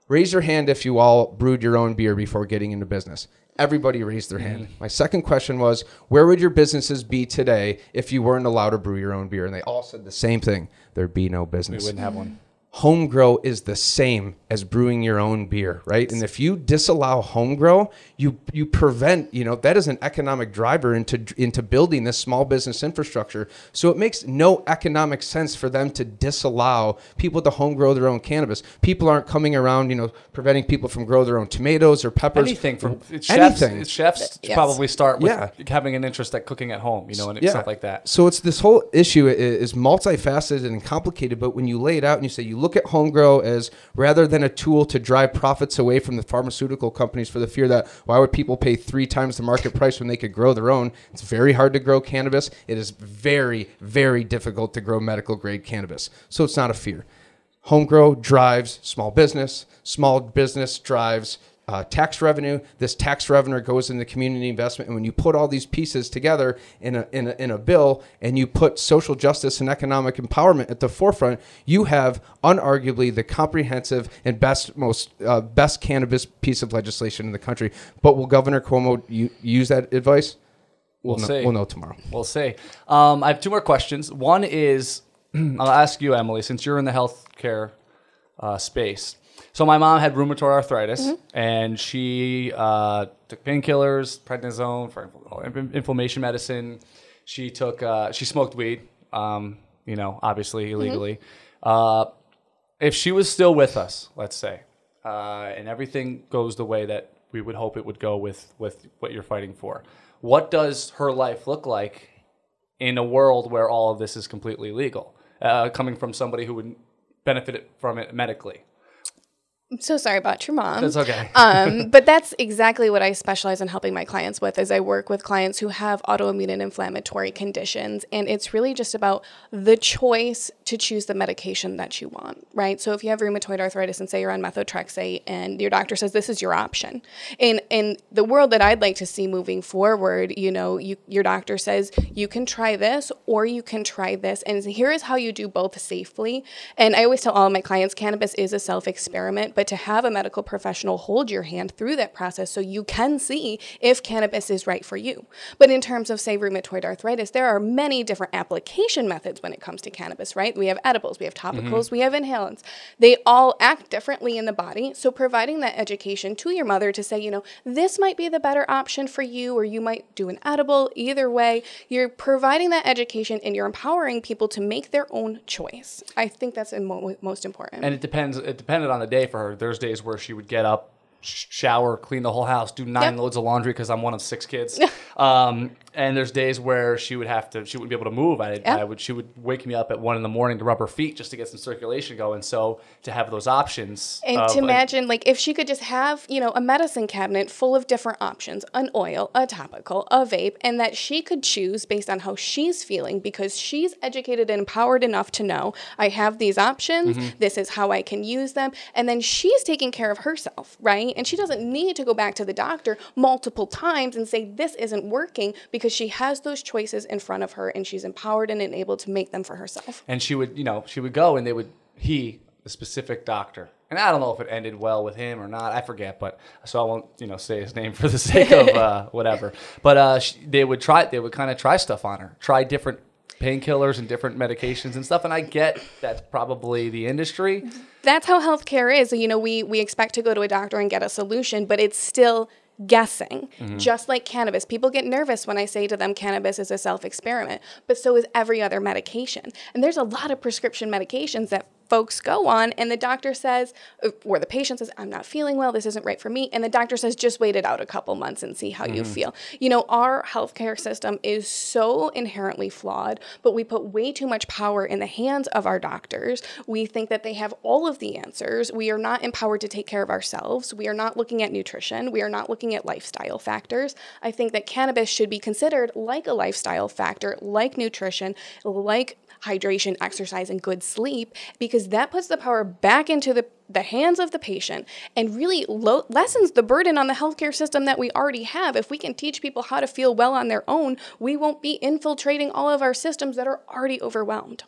raise your hand if you all brewed your own beer before getting into business. Everybody raised their hand. Mm-hmm. My second question was, where would your businesses be today if you weren't allowed to brew your own beer? And they all said the same thing: there'd be no business. We wouldn't have one. home grow is the same as brewing your own beer, right? And if you disallow home grow, you you prevent, you know, that is an economic driver into into building this small business infrastructure. So it makes no economic sense for them to disallow people to home grow their own cannabis. People aren't coming around, you know, preventing people from grow their own tomatoes or peppers. Anything from it's chefs. Anything. it's Chefs Yes. probably start with Yeah. having an interest at cooking at home, you know, and stuff like that. So it's this whole issue is multifaceted and complicated, but when you lay it out and you say you look at home grow as rather than a tool to drive profits away from the pharmaceutical companies for the fear that why would people pay three times the market price when they could grow their own? It's very hard to grow cannabis. It is very, very difficult to grow medical grade cannabis. So it's not a fear. Home grow drives small business. Small business drives uh, tax revenue. This tax revenue goes into community investment. And when you put all these pieces together in a, in a, in a bill and you put social justice and economic empowerment at the forefront, you have unarguably the comprehensive and best, most uh, best cannabis piece of legislation in the country. But will Governor Cuomo u- use that advice? We'll, know, see. we'll know tomorrow. We'll see. Um, I have two more questions. One is I'll ask you, Emily, since you're in the healthcare uh, space. So my mom had rheumatoid arthritis, and she uh, took painkillers, prednisone for inflammation medicine. She took uh, she smoked weed, um, you know, obviously illegally. Uh, if she was still with us, let's say, uh, and everything goes the way that we would hope it would go with with what you're fighting for, what does her life look like in a world where all of this is completely legal, uh, coming from somebody who would benefit from it medically? I'm so sorry about your mom. It's okay. um, but that's exactly what I specialize in helping my clients with. Is I work with clients who have autoimmune and inflammatory conditions, and it's really just about the choice to choose the medication that you want, right? So if you have rheumatoid arthritis and say you're on methotrexate, and your doctor says this is your option, in in the world that I'd like to see moving forward, you know, you, your doctor says you can try this or you can try this, and here is how you do both safely. And I always tell all my clients, cannabis is a self experiment, but to have a medical professional hold your hand through that process so you can see if cannabis is right for you. But in terms of, say, rheumatoid arthritis, there are many different application methods when it comes to cannabis, right? We have edibles, we have mm-hmm. topicals, we have inhalants. They all act differently in the body. So providing that education to your mother to say, you know, this might be the better option for you, or you might do an edible. Either way, you're providing that education and you're empowering people to make their own choice. I think that's the mo- most important. and it depends. It depended on the day for her. There's days where she would get up, shower, clean the whole house, do nine Yep. loads of laundry because I'm one of six kids. um, and there's days where she would have to, she wouldn't be able to move. I, Yeah. I would, she would wake me up at one in the morning to rub her feet just to get some circulation going. So to have those options, And of, to like, imagine, like, if she could just have, you know, a medicine cabinet full of different options an oil, a topical, a vape, and that she could choose based on how she's feeling because she's educated and empowered enough to know I have these options, Mm-hmm. this is how I can use them. And then she's taking care of herself, right? And she doesn't need to go back to the doctor multiple times and say, this isn't working because she has those choices in front of her and she's empowered and enabled to make them for herself. and she would, you know, she would go and they would, he, the specific doctor, and I don't know if it ended well with him or not. I forget, but so I won't, you know, say his name for the sake of uh, whatever. But uh, she, they would try, they would kind of try stuff on her, try different painkillers and different medications and stuff. And I get that's probably the industry. that's how healthcare is. You know, we we expect to go to a doctor and get a solution, but it's still guessing. Mm-hmm. Just like cannabis, people get nervous when I say to them cannabis is a self experiment, but so is every other medication. And there's a lot of prescription medications that folks go on and the doctor says uh, or the patient says I'm not feeling well, this isn't right for me, and the doctor says just wait it out a couple months and see how you feel. You know, our healthcare system is so inherently flawed, but we put way too much power in the hands of our doctors. We think that they have all of the answers. We are not empowered to take care of ourselves. We are not looking at nutrition. We are not looking at lifestyle factors. I think that cannabis should be considered like a lifestyle factor, like nutrition, like hydration, exercise, and good sleep, because that puts the power back into the, the hands of the patient and really lo- lessens the burden on the healthcare system that we already have. If we can teach people how to feel well on their own, we won't be infiltrating all of our systems that are already overwhelmed.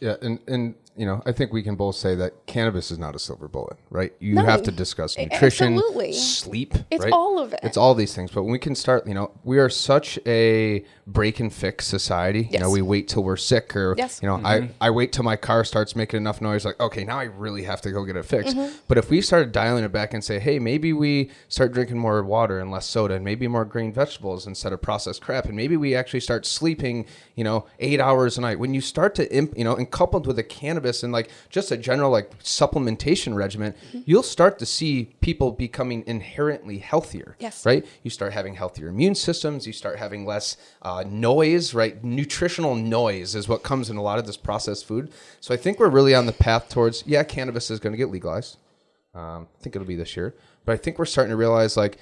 Yeah, and and you know, I think we can both say that cannabis is not a silver bullet, right? You No. have to discuss nutrition, absolutely. sleep, It's right? all of it. It's all these things. But when we can start, you know, we are such a break and fix society. You know, we wait till we're sick, or Yes. you know, I mm-hmm. I wait till my car starts making enough noise. Like, okay, now I really have to go get it fixed. Mm-hmm. But if we started dialing it back and say, hey, maybe we start drinking more water and less soda, and maybe more green vegetables instead of processed crap, and maybe we actually start sleeping, you know, eight hours a night. When you start to, imp, you know, and coupled with a cannabis and like just a general like supplementation regimen, Mm-hmm. you'll start to see people becoming inherently healthier. Yes. Right. You start having healthier immune systems. You start having less uh, noise. Right. Nutritional noise is what comes in a lot of this processed food. So I think we're really on the path towards yeah, cannabis is going to get legalized. Um, I think it'll be this year, but I think we're starting to realize like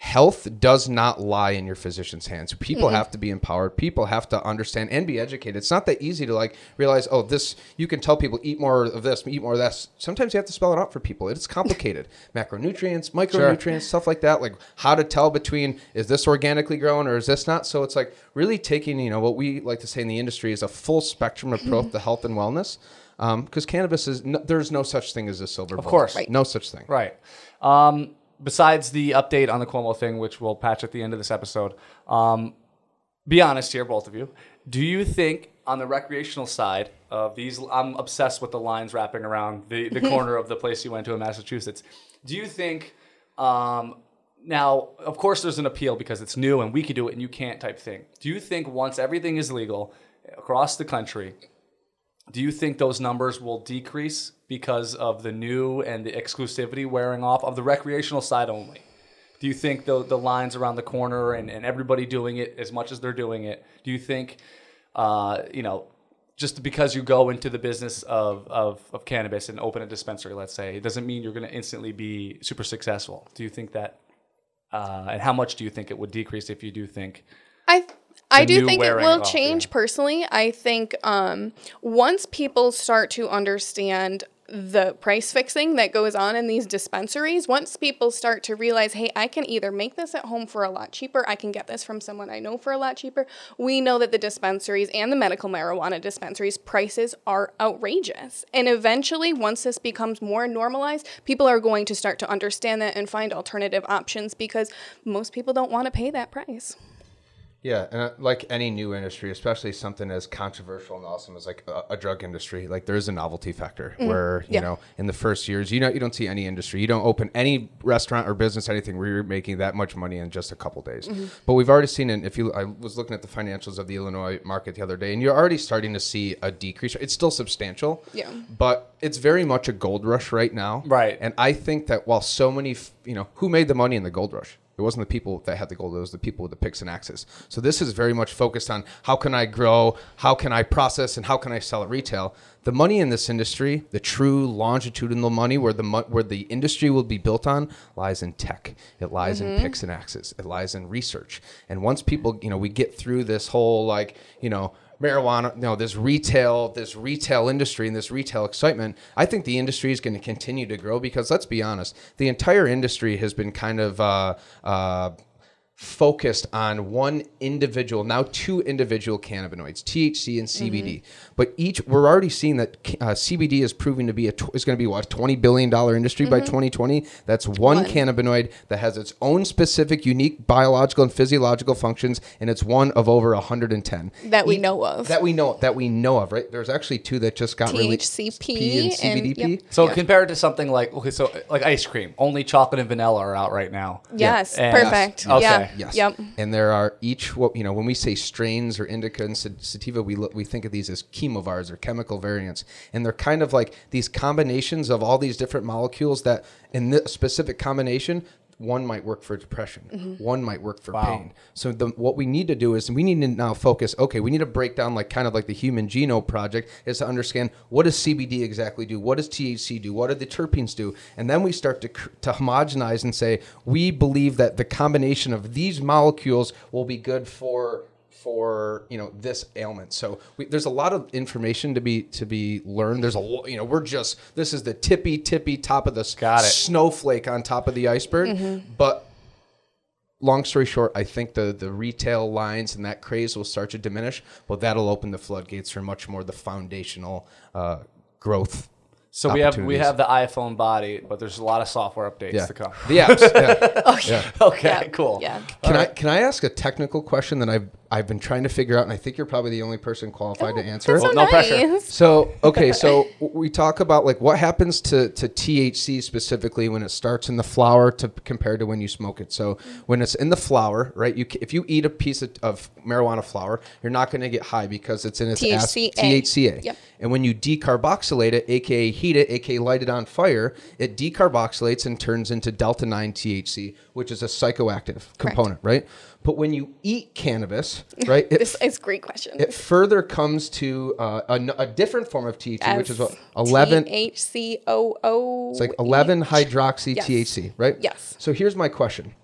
health does not lie in your physician's hands. People have to be empowered. People have to understand and be educated. It's not that easy to like realize, oh, this you can tell people eat more of this, eat more of this. Sometimes you have to spell it out for people. It's complicated. Macronutrients, micronutrients, stuff like that. Like how to tell between is this organically grown or is this not? So it's like really taking, you know, what we like to say in the industry is a full spectrum approach to health and wellness. Because cannabis is no, there's no such thing as a silver bullet. Of course. Right. no such thing. Right. Um, besides the update on the Cuomo thing, which we'll patch at the end of this episode, um, be honest here, both of you. Do you think on the recreational side of these, I'm obsessed with the lines wrapping around the, the corner of the place you went to in Massachusetts. Do you think, um, now, of course, there's an appeal because it's new and we can do it and you can't type thing. Do you think once everything is legal across the country, do you think those numbers will decrease because of the new and the exclusivity wearing off of the recreational side only? Do you think the, the lines around the corner and, and everybody doing it as much as they're doing it, do you think, uh, you know, just because you go into the business of, of, of cannabis and open a dispensary, let's say, it doesn't mean you're going to instantly be super successful. Do you think that, uh, and how much do you think it would decrease if you do think? I I do think it will change personally. I think um, once people start to understand the price fixing that goes on in these dispensaries, once people start to realize, hey, I can either make this at home for a lot cheaper, I can get this from someone I know for a lot cheaper, we know that the dispensaries and the medical marijuana dispensaries prices are outrageous. And eventually, once this becomes more normalized, people are going to start to understand that and find alternative options because most people don't want to pay that price. Yeah, and uh, like any new industry, especially something as controversial and awesome as like a, a drug industry, like there is a novelty factor where you Yeah. know in the first years, you know, you don't see any industry, you don't open any restaurant or business, anything where you're making that much money in just a couple days. But we've already seen, and if you, I was looking at the financials of the Illinois market the other day, and you're already starting to see a decrease. It's still substantial, Yeah. but it's very much a gold rush right now, Right. And I think that while so many, f- you know, who made the money in the gold rush? It wasn't the people that had the gold; it was the people with the picks and axes. So this is very much focused on how can I grow, how can I process, and how can I sell at retail. The money in this industry, the true longitudinal money, where the mo- where the industry will be built on, lies in tech. It lies in mm-hmm. picks and axes. It lies in research. And once people, you know, we get through this whole like, you know, marijuana, no, this retail, this retail industry and this retail excitement, I think the industry is going to continue to grow because let's be honest, the entire industry has been kind of uh, uh, focused on one individual, now two individual cannabinoids, THC and CBD. But each, we're already seeing that uh, CBD is proving to be a, tw- is going to be what, twenty billion dollar industry by 2020. That's one, One. cannabinoid that has its own specific, unique biological and physiological functions, and it's one of over 110 That we Each- know of. That we know that we know of, right? There's actually two that just got released. THCP P and and- CBDP. yep. So Yeah. compared to something like okay, so like ice cream, only chocolate and vanilla are out right now. Yes, And- perfect. Okay. Yeah. Yes. Yep. And there are each what you know when we say strains or indica and sativa, we look, we think of these as chemovars or chemical variants, and they're kind of like these combinations of all these different molecules that in this specific combination. One might work for depression. Mm-hmm. One might work for pain. So the, what we need to do is we need to now focus. Okay, we need to break down like kind of like the Human Genome Project is to understand what does CBD exactly do, what does THC do, what do the terpenes do, and then we start to to homogenize and say we believe that the combination of these molecules will be good for for you know this ailment. So we, there's a lot of information to be to be learned. There's a you know we're just this is the tippy tippy top of the Got it. snowflake on top of the iceberg, but long story short, I think the the retail lines and that craze will start to diminish, but that'll open the floodgates for much more the foundational uh, growth. So we have we have the iPhone body, but there's a lot of software updates Yeah, to come. the apps. yeah. Okay, Yeah. cool. Yeah. Can I can I ask a technical question that I've I've been trying to figure out, and I think you're probably the only person qualified to oh, answer. That's so no nice. pressure. So okay, so we talk about like what happens to, to THC specifically when it starts in the flower to compared to when you smoke it. So when it's in the flower, right? You if you eat a piece of, of marijuana flower, you're not going to get high because it's in its as- THCA. THCA. Yep. And when you decarboxylate it, aka heat it, aka light it on fire, it decarboxylates and turns into delta 9 THC, which is a psychoactive component, right? But when you eat cannabis, right, it This is a great question. it further comes to uh, a, a different form of THC, which is what 11. HCOO. It's like 11 hydroxy Yes. THC, right? Yes. So here's my question: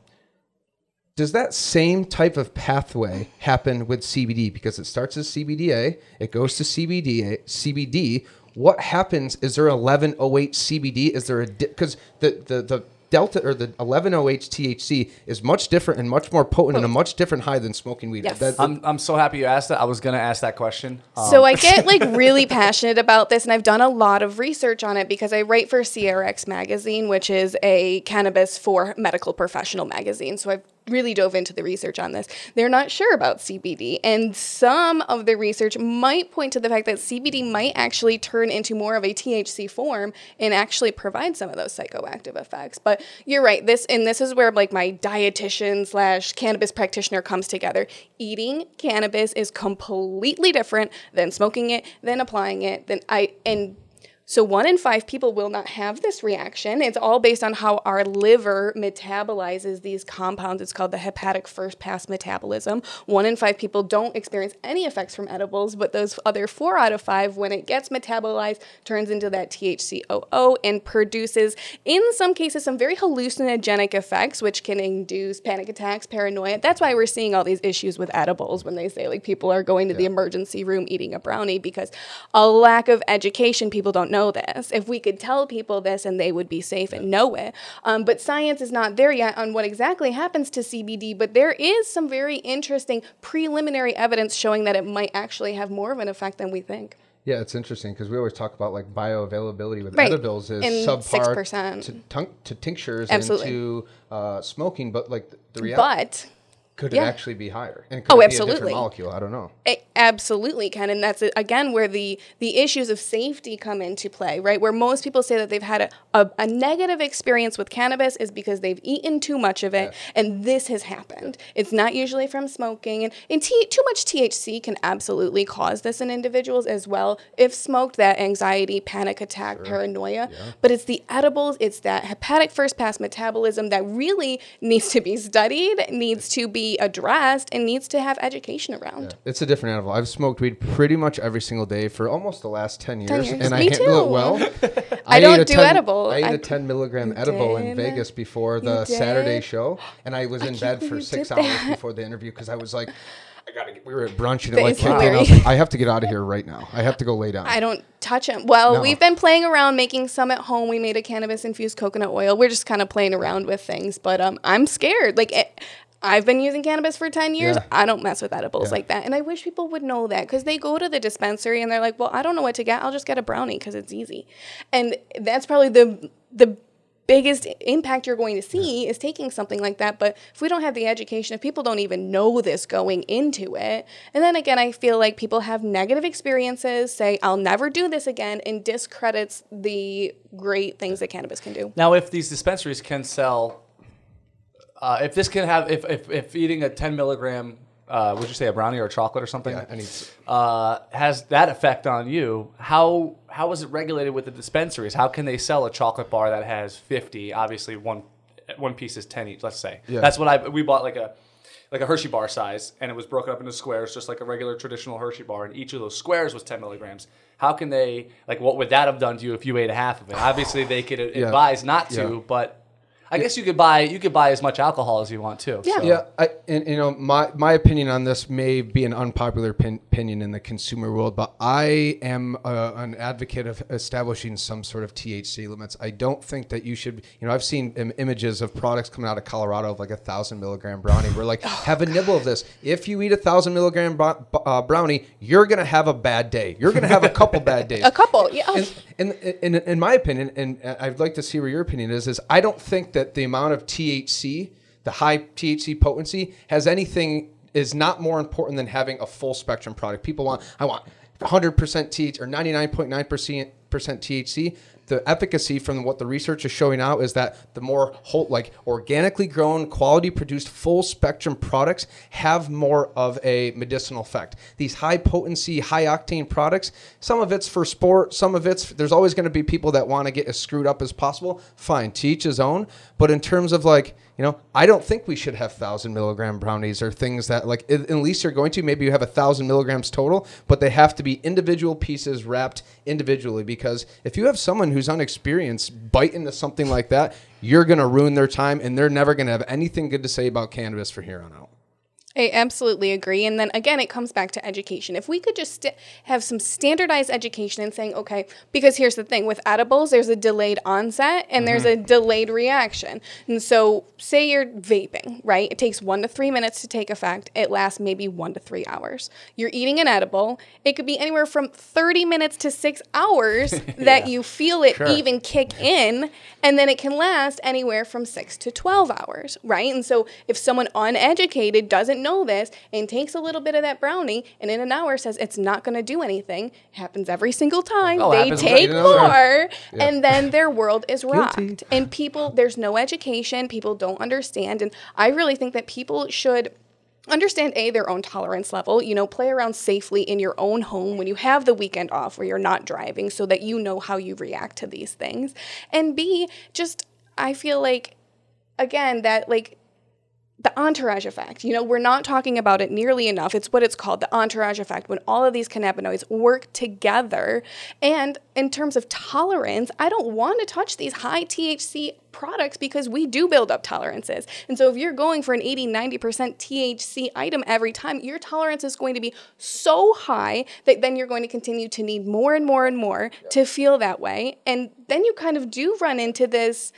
Does that same type of pathway happen with CBD? Because it starts as CBDA, it goes to CBDA, CBD. What happens? Is there 1108 CBD? Is there a because the the the delta or the 1108 THC is much different and much more potent and a much different high than smoking weed. Yes. That- I'm, I'm so happy you asked that. I was gonna ask that question. Um, So I get like really passionate about this, and I've done a lot of research on it because I write for CRX magazine, which is a cannabis for medical professional magazine. So I've really dove into the research on this. They're not sure about CBD, and some of the research might point to the fact that CBD might actually turn into more of a THC form and actually provide some of those psychoactive effects. But you're right. This and this is where like my dietitian slash cannabis practitioner comes together. Eating cannabis is completely different than smoking it, than applying it, than I and so one in five people will not have this reaction. It's all based on how our liver metabolizes these compounds. It's called the hepatic first pass metabolism. One in five people don't experience any effects from edibles, but those other four out of five, when it gets metabolized, turns into that THCOO and produces, in some cases, some very hallucinogenic effects, which can induce panic attacks, paranoia. That's why we're seeing all these issues with edibles when they say like people are going to the emergency room eating a brownie because a lack of education. People don't know this. If we could tell people this and they would be safe and know it. Um, but science is not there yet on what exactly happens to CBD, but there is some very interesting preliminary evidence showing that it might actually have more of an effect than we think. Yeah, it's interesting because we always talk about like bioavailability with Right. edibles is In subpar 6%. to, tunk to tinctures Absolutely. and to uh, smoking, but like the, the reality. But Could Yeah. it actually be higher? And could Oh, it be a absolutely. different molecule? I don't know. A- absolutely can and that's again where the the issues of safety come into play right where most people say that they've had a, a, a negative experience with cannabis is because they've eaten too much of it and this has happened it's not usually from smoking and, and t- too much thc can absolutely cause this in individuals as well if smoked that anxiety panic attack paranoia but it's the edibles it's that hepatic first pass metabolism that really needs to be studied needs to be addressed and needs to have education around It's a different animal. I've smoked weed pretty much every single day for almost the last 10 years, 10 years. and I handle too. it well. I ate don't do 10 edible. I ate I- a 10 milligram edible in? Vegas before the? Saturday show, and I was in can't bed for six hours that. before the interview because I was like, I gotta get, we were at brunch and it like is kicked in. I, was like, I have to get out of here right now. I have to go lay down. I don't touch them. Well, No. we've been playing around making some at home. We made a cannabis infused coconut oil. We're just kind of playing around with things, but um, I'm scared. Like it, I've been using cannabis for 10 years. Yeah. I don't mess with edibles Yeah. like that. And I wish people would know that because they go to the dispensary and they're like, well, I don't know what to get. I'll just get a brownie because it's easy. And that's probably the, the, biggest impact you're going to see is taking something like that but if we don't have the education if people don't even know this going into it and then again i feel like people have negative experiences say i'll never do this again and discredits the great things that cannabis can do Now, if these dispensaries can sell, uh, if this can have, if, if, if eating a 10 milligram, uh, would you say a brownie or a chocolate or something, Yeah, I need uh, has that effect on you, how how is it regulated with the dispensaries? How can they sell a chocolate bar that has 50? Obviously, one one piece is 10 each. Let's say Yeah. that's what I we bought like a like a Hershey bar size, and it was broken up into squares, just like a regular traditional Hershey bar, and each of those squares was 10 milligrams. How can they like what would that have done to you if you ate a half of it? Obviously, they could advise not to, Yeah. but I guess you could buy you could buy as much alcohol as you want too. Yeah. so. Yeah, I, and you know my my opinion on this may be an unpopular pin, opinion in the consumer world, but I am uh, an advocate of establishing some sort of THC limits. I don't think that you should. You know, I've seen Im- images of products coming out of Colorado of like a thousand milligram brownie. We're like, have a nibble of this. If you eat a thousand milligram bro- uh, brownie, you're gonna have a bad day. You're gonna have a couple bad days. a couple yeah And, and, in in my opinion, and I'd like to see where your opinion is, is I don't think that the amount of THC, the high THC potency, has anything is not more important than having a full spectrum product. People want, I want 100% THC or 99.9% THC. The efficacy from what the research is showing out is that the more whole, like organically grown, quality produced, full spectrum products have more of a medicinal effect. These high potency, high octane products, some of it's for sport, some of it's there's always going to be people that want to get as screwed up as possible. Fine, to each his own. But in terms of like, you know, I don't think we should have thousand milligram brownies or things that like at least you're going to. Maybe you have a thousand milligrams total, but they have to be individual pieces wrapped individually because if you have someone who's unexperienced bite into something like that, you're gonna ruin their time and they're never gonna have anything good to say about cannabis from here on out. I absolutely agree. And then again, it comes back to education. If we could just st- have some standardized education and saying, okay, because here's the thing with edibles, there's a delayed onset and there's mm-hmm. a delayed reaction. And so, say you're vaping, right? It takes one to three minutes to take effect, it lasts maybe one to three hours. You're eating an edible, it could be anywhere from 30 minutes to six hours that you feel it even kick in. And then it can last anywhere from six to 12 hours, right? And so, if someone uneducated doesn't know this and takes a little bit of that brownie and in an hour says it's not going to do anything, happens every single time. Oh, they take you know, more and then their world is rocked. And people, there's no education, people don't understand. And I really think that people should understand a their own tolerance level. You know play around safely in your own home when you have the weekend off where you're not driving so that you know how you react to these things. And b just i feel like again that like the entourage effect. You know, we're not talking about it nearly enough. It's what it's called, the entourage effect, when all of these cannabinoids work together. And in terms of tolerance, I don't want to touch these high THC products because we do build up tolerances. And so if you're going for an 80, 90% THC item every time, your tolerance is going to be so high that then you're going to continue to need more and more and more to feel that way. And then you kind of do run into this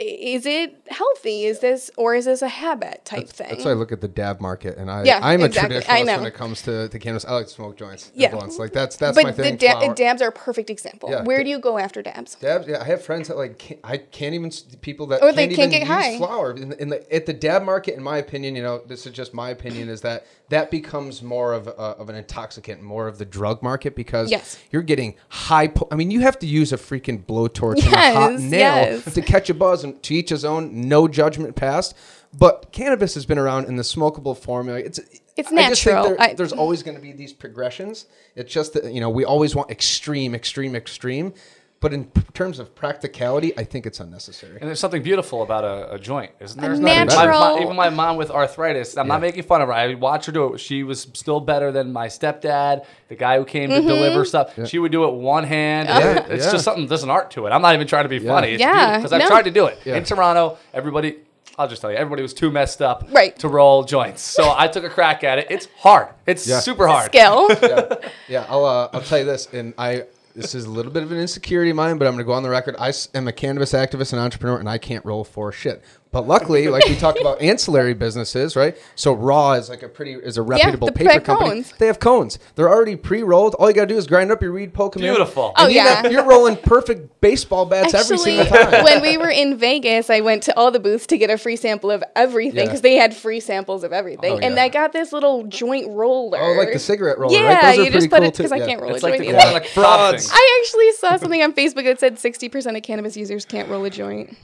is it healthy? Is this or is this a habit type thing? That's why I look at the dab market, and I Yeah, I'm a exactly. I traditionalist when it comes to, to cannabis. I like to smoke joints. Yeah. Blunts. like that's that's my but the thing. da- dabs are a perfect example. Yeah, Where do you go after dabs? Dabs, yeah, I have friends that like can't, I can't even people that Or they can't can't even get high. flour in in the at the dab market. In my opinion, you know, this is just my opinion, is that that becomes more of a, of an intoxicant, more of the drug market because Yes. you're getting high. Po- I mean, you have to use a freaking blowtorch and a hot nail yes. to catch a buzz, and to each his own. No judgment passed. But cannabis has been around in the smokable formula. It's It's I just think natural. there- I- there's always going to be these progressions. It's just that you know we always want extreme, extreme, extreme. But in p- terms of practicality, I think it's unnecessary. And there's something beautiful about a, a joint, isn't there? A natural- my- even my mom with arthritis, I'm not making fun of her. I watched her do it. She was still better than my stepdad, the guy who came Mm-hmm. to deliver stuff. She would do it one hand. Yeah, it's yeah. just something. There's an art to it. I'm not even trying to be funny. It's Yeah, because I've no. tried to do it Yeah. in Toronto. Everybody. I'll just tell you, everybody was too messed up Right. to roll joints. So I took a crack at it. It's hard. It's Yeah. super hard. Skill. yeah, I'll uh, I'll tell you this, and I this is a little bit of an insecurity of mine, but I'm going to go on the record. I am a cannabis activist and entrepreneur, and I can't roll for shit. But luckily, like we talked about ancillary businesses, right? So Raw is like a pretty is a reputable the paper company. cones. They have cones. They're already pre-rolled. All you got to do is grind up your weed, poke them in. Beautiful. Oh, And you yeah. got- you're rolling perfect baseball bats every Actually, single time. when we were in Vegas, I went to all the booths to get a free sample of everything Yeah. because they had free samples of everything. Oh, and. I got this little joint roller. Oh, like the cigarette roller, Yeah, right? Those are you pretty just put cool it too. because I can't roll It's a like joint. the either. like frog Frauds. I actually saw something on Facebook that said 60% of cannabis users can't roll a joint.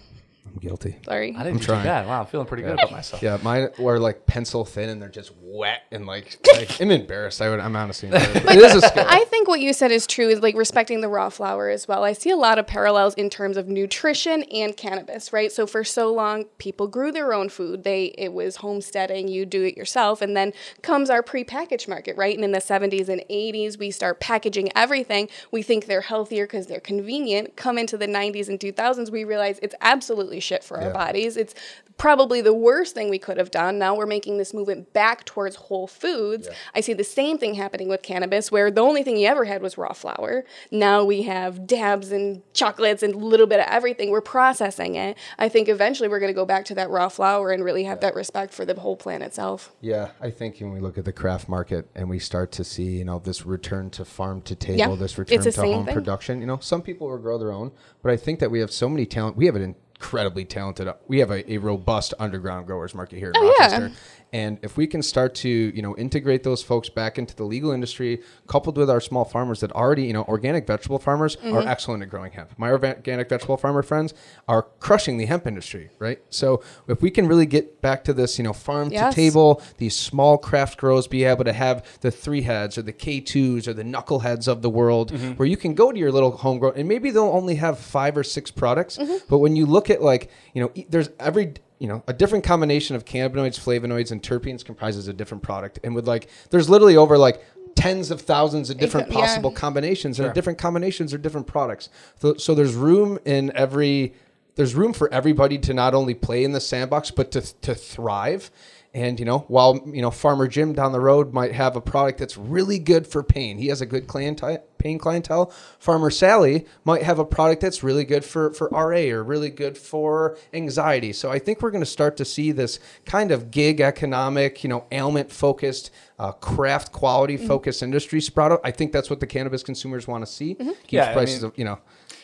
I'm guilty. Sorry. I didn't do trying. too bad. Wow, I'm feeling pretty good about myself. Yeah, mine were like pencil thin, and they're just wet and like. like I'm embarrassed. I would. I'm honestly embarrassed. But it is a skill. I think what you said is true is like respecting the raw flower as well. I see a lot of parallels in terms of nutrition and cannabis, right? So for so long people grew their own food. They it was homesteading, you do it yourself, and then comes our prepackaged market, right? And in the 70s and 80s we start packaging everything. We think they're healthier because they're convenient. Come into the 90s and 2000s we realize it's absolutely shit for our bodies. It's probably the worst thing we could have done. Now we're making this movement back towards whole foods. I see the same thing happening with cannabis, where the only thing you ever had was raw flour. Now we have dabs and chocolates and a little bit of everything. We're processing it. I think eventually we're going to go back to that raw flour and really have that respect for the whole plant itself. Yeah, I think when we look at the craft market and we start to see, you know, this return to farm to table, Yeah, this return to home thing. production, you know, some people will grow their own, but I think that we have so many talent. We have an incredibly talented, we have a, a robust underground growers market here in Oh, yeah. And if we can start to, you know, integrate those folks back into the legal industry, coupled with our small farmers that already, you know, organic vegetable farmers Mm-hmm. are excellent at growing hemp. My organic vegetable farmer friends are crushing the hemp industry, right? So if we can really get back to this, you know, farm Yes. to table, these small craft grows be able to have the three heads or the K2s or the knuckleheads of the world where you can go to your little homegrown and maybe they'll only have five or six products. But when you look at like, you know, there's every, you know, a different combination of cannabinoids, flavonoids, and terpenes comprises a different product. And with like, there's literally over like tens of thousands of different Exa- yeah. possible combinations and different combinations are different products. So, so there's room in every there's room for everybody to not only play in the sandbox but to to thrive. And you know, while you know Farmer Jim down the road might have a product that's really good for pain, he has a good clientele, pain clientele. Farmer Sally might have a product that's really good for for RA or really good for anxiety. So I think we're going to start to see this kind of gig economic, you know, ailment focused, uh, craft quality focused industry sprout up. I think that's what the cannabis consumers want to see. Keeps Yeah, I mean- of, you know.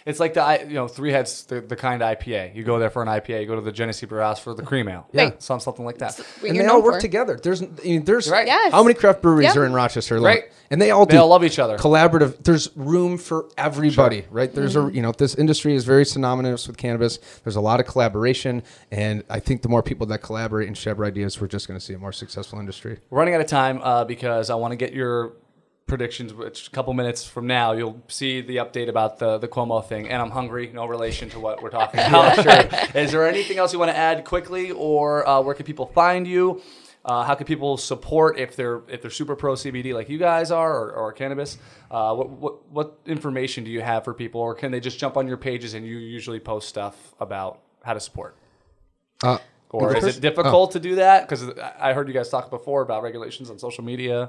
It's like the I- you know three heads the, the kind IPA. You go there for an IPA. You go to the Genesee Brew House for the cream ale. Yeah. Right. some something like that. What and you're they all work for. together. There's, I mean, there's Right. Yes. how many craft breweries Yeah. are in Rochester, alone? Right. And they all They do all love each other. Collaborative. There's room for everybody, right? There's Mm-hmm. a, you know, this industry is very synonymous with cannabis. There's a lot of collaboration, and I think the more people that collaborate and share ideas, we're just going to see a more successful industry. We're running out of time uh, because I want to get your predictions. Which a couple minutes from now, you'll see the update about the the Cuomo thing. And I'm hungry. No relation to what we're talking about. sure. Is there anything else you want to add quickly, or uh, where can people find you? Uh, how can people support if they're if they're super pro CBD like you guys are, or, or cannabis? Uh, what, what what information do you have for people, or can they just jump on your pages and you usually post stuff about how to support? Uh, Or is it difficult to do that? Because I heard you guys talk before about regulations on social media.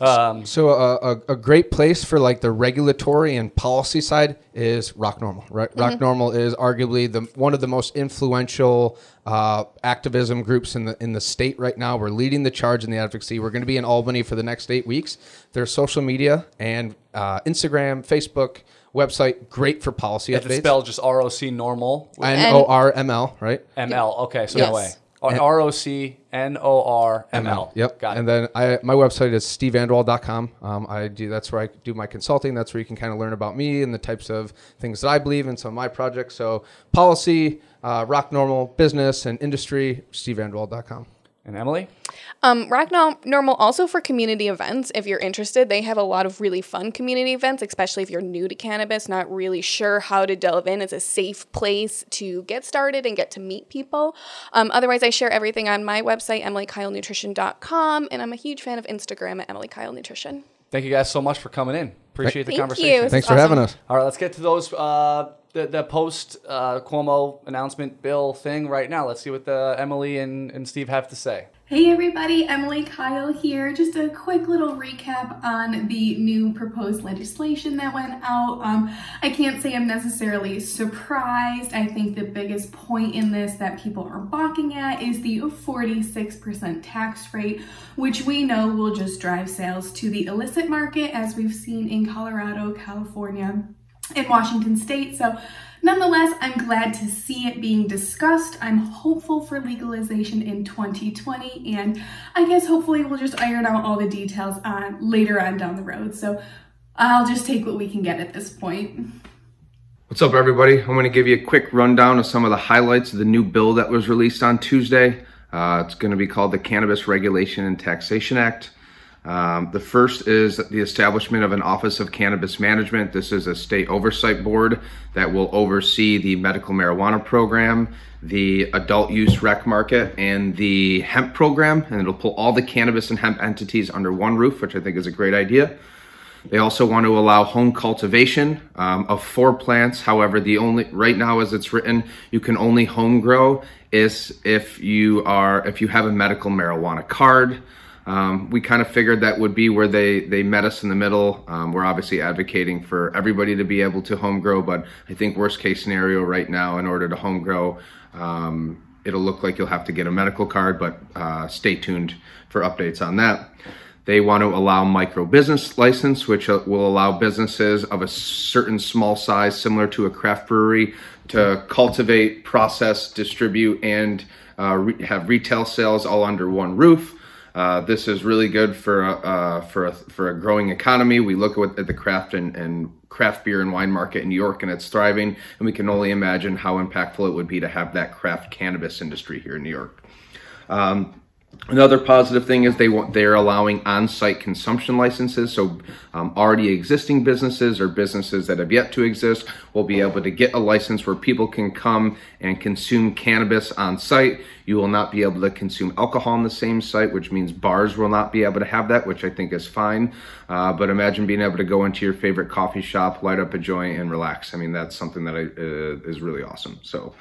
Um, So a, a, a great place for like the regulatory and policy side is ROC NORML. Right? ROC NORML is arguably the one of the most influential uh, activism groups in the in the state right now. We're leading the charge in the advocacy. We're going to be in Albany for the next eight weeks. Their social media and uh, Instagram, Facebook, website, great for policy it's updates. spelled just R O C normal. N O R M L, right? M L. Okay, so Yes. no way. R O C N O R M L. Yep. Got it. and then I my website is stevevandewalle.com. Um, I do that's where I do my consulting. That's where you can kind of learn about me and the types of things that I believe in some of my projects. So policy, uh, ROC NORML, business and industry, stevevandewalle.com. and Emily? Um, ROC NORML also for community events. If you're interested, they have a lot of really fun community events, especially if you're new to cannabis, not really sure how to delve in. It's a safe place to get started and get to meet people. Um, otherwise, I share everything on my website, emilykylenutrition.com, and I'm a huge fan of Instagram at emilykylenutrition. Thank you guys so much for coming in. Appreciate the Thank conversation. you. Thanks is for having us. All right, let's get to those uh, the the post uh, Cuomo announcement bill thing right now. Let's see what the Emily and, and Steve have to say. Hey everybody, Emily Kyle here. Just a quick little recap on the new proposed legislation that went out. Um, I can't say I'm necessarily surprised. I think the biggest point in this that people are balking at is the 46% tax rate, which we know will just drive sales to the illicit market, as we've seen in Colorado, California, in Washington state. So, nonetheless, I'm glad to see it being discussed. I'm hopeful for legalization in 2020, and I guess hopefully we'll just iron out all the details on later on down the road. So, I'll just take what we can get at this point. What's up, everybody? I'm going to give you a quick rundown of some of the highlights of the new bill that was released on Tuesday. Uh, it's going to be called the Cannabis Regulation and Taxation Act. Um, the first is the establishment of an Office of Cannabis Management. This is a state oversight board that will oversee the medical marijuana program, the adult use rec market, and the hemp program. And it'll pull all the cannabis and hemp entities under one roof, which I think is a great idea. They also want to allow home cultivation um, of four plants. However, the only right now, as it's written, you can only home grow is if you are if you have a medical marijuana card. Um, we kind of figured that would be where they they met us in the middle. Um, we're obviously advocating for everybody to be able to home grow, but I think worst case scenario right now, in order to home grow, um, it'll look like you'll have to get a medical card. But uh, stay tuned for updates on that. They want to allow micro business license, which uh, will allow businesses of a certain small size, similar to a craft brewery, to cultivate, process, distribute, and uh, re- have retail sales all under one roof. Uh, this is really good for uh, for a, for a growing economy. We look at, the craft and, and craft beer and wine market in New York, and it's thriving. And we can only imagine how impactful it would be to have that craft cannabis industry here in New York. Um, Another positive thing is they want they're allowing on-site consumption licenses. So um, already existing businesses or businesses that have yet to exist will be able to get a license where people can come and consume cannabis on site. You will not be able to consume alcohol on the same site, which means bars will not be able to have that, which I think is fine. Uh, but imagine being able to go into your favorite coffee shop, light up a joint, and relax. I mean, that's something that I, uh, is really awesome. So,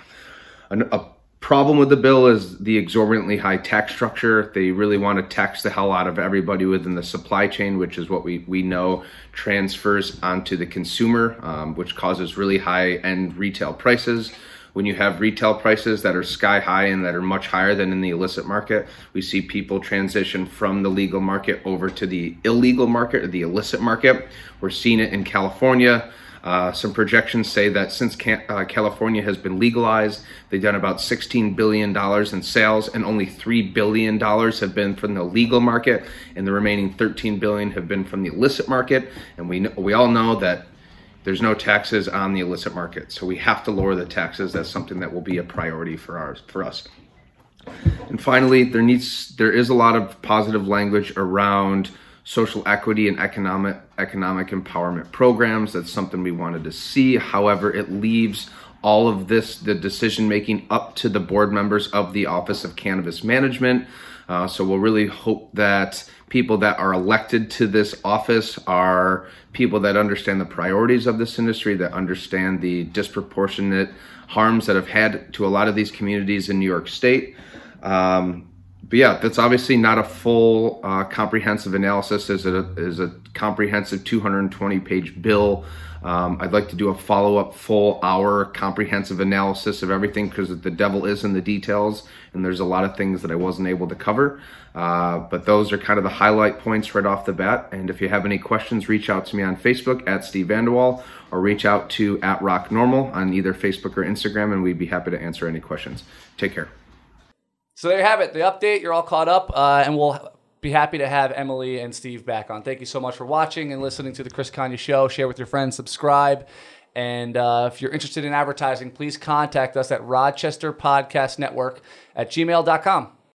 an, a problem with the bill is the exorbitantly high tax structure. They really want to tax the hell out of everybody within the supply chain, which is what we, we know transfers onto the consumer, um, which causes really high end retail prices. When you have retail prices that are sky high and that are much higher than in the illicit market, we see people transition from the legal market over to the illegal market or the illicit market. We're seeing it in California. Uh, some projections say that since uh, California has been legalized, they've done about $16 billion in sales, and only $3 billion have been from the legal market, and the remaining 13 billion have been from the illicit market. And we, we all know that there's no taxes on the illicit market, so we have to lower the taxes. That's something that will be a priority for ours for us. And finally, there needs there is a lot of positive language around social equity and economic economic empowerment programs. That's something we wanted to see. However, it leaves all of this the decision making up to the board members of the Office of Cannabis Management. Uh, so we'll really hope that people that are elected to this office are people that understand the priorities of this industry, that understand the disproportionate harms that have had to a lot of these communities in New York State. Um, but yeah, that's obviously not a full uh, comprehensive analysis. Is a is a comprehensive 220 page bill. Um, I'd like to do a follow up full hour comprehensive analysis of everything because the devil is in the details, and there's a lot of things that I wasn't able to cover. Uh, but those are kind of the highlight points right off the bat. And if you have any questions, reach out to me on Facebook at Steve Vandewalle or reach out to at ROC NORML on either Facebook or Instagram, and we'd be happy to answer any questions. Take care. So there you have it. The update. You're all caught up, uh, and we'll be happy to have Emily and Steve back on. Thank you so much for watching and listening to the Chris Kanye Show. Share with your friends, subscribe. And uh, if you're interested in advertising, please contact us at Rochester Podcast Network at gmail.com.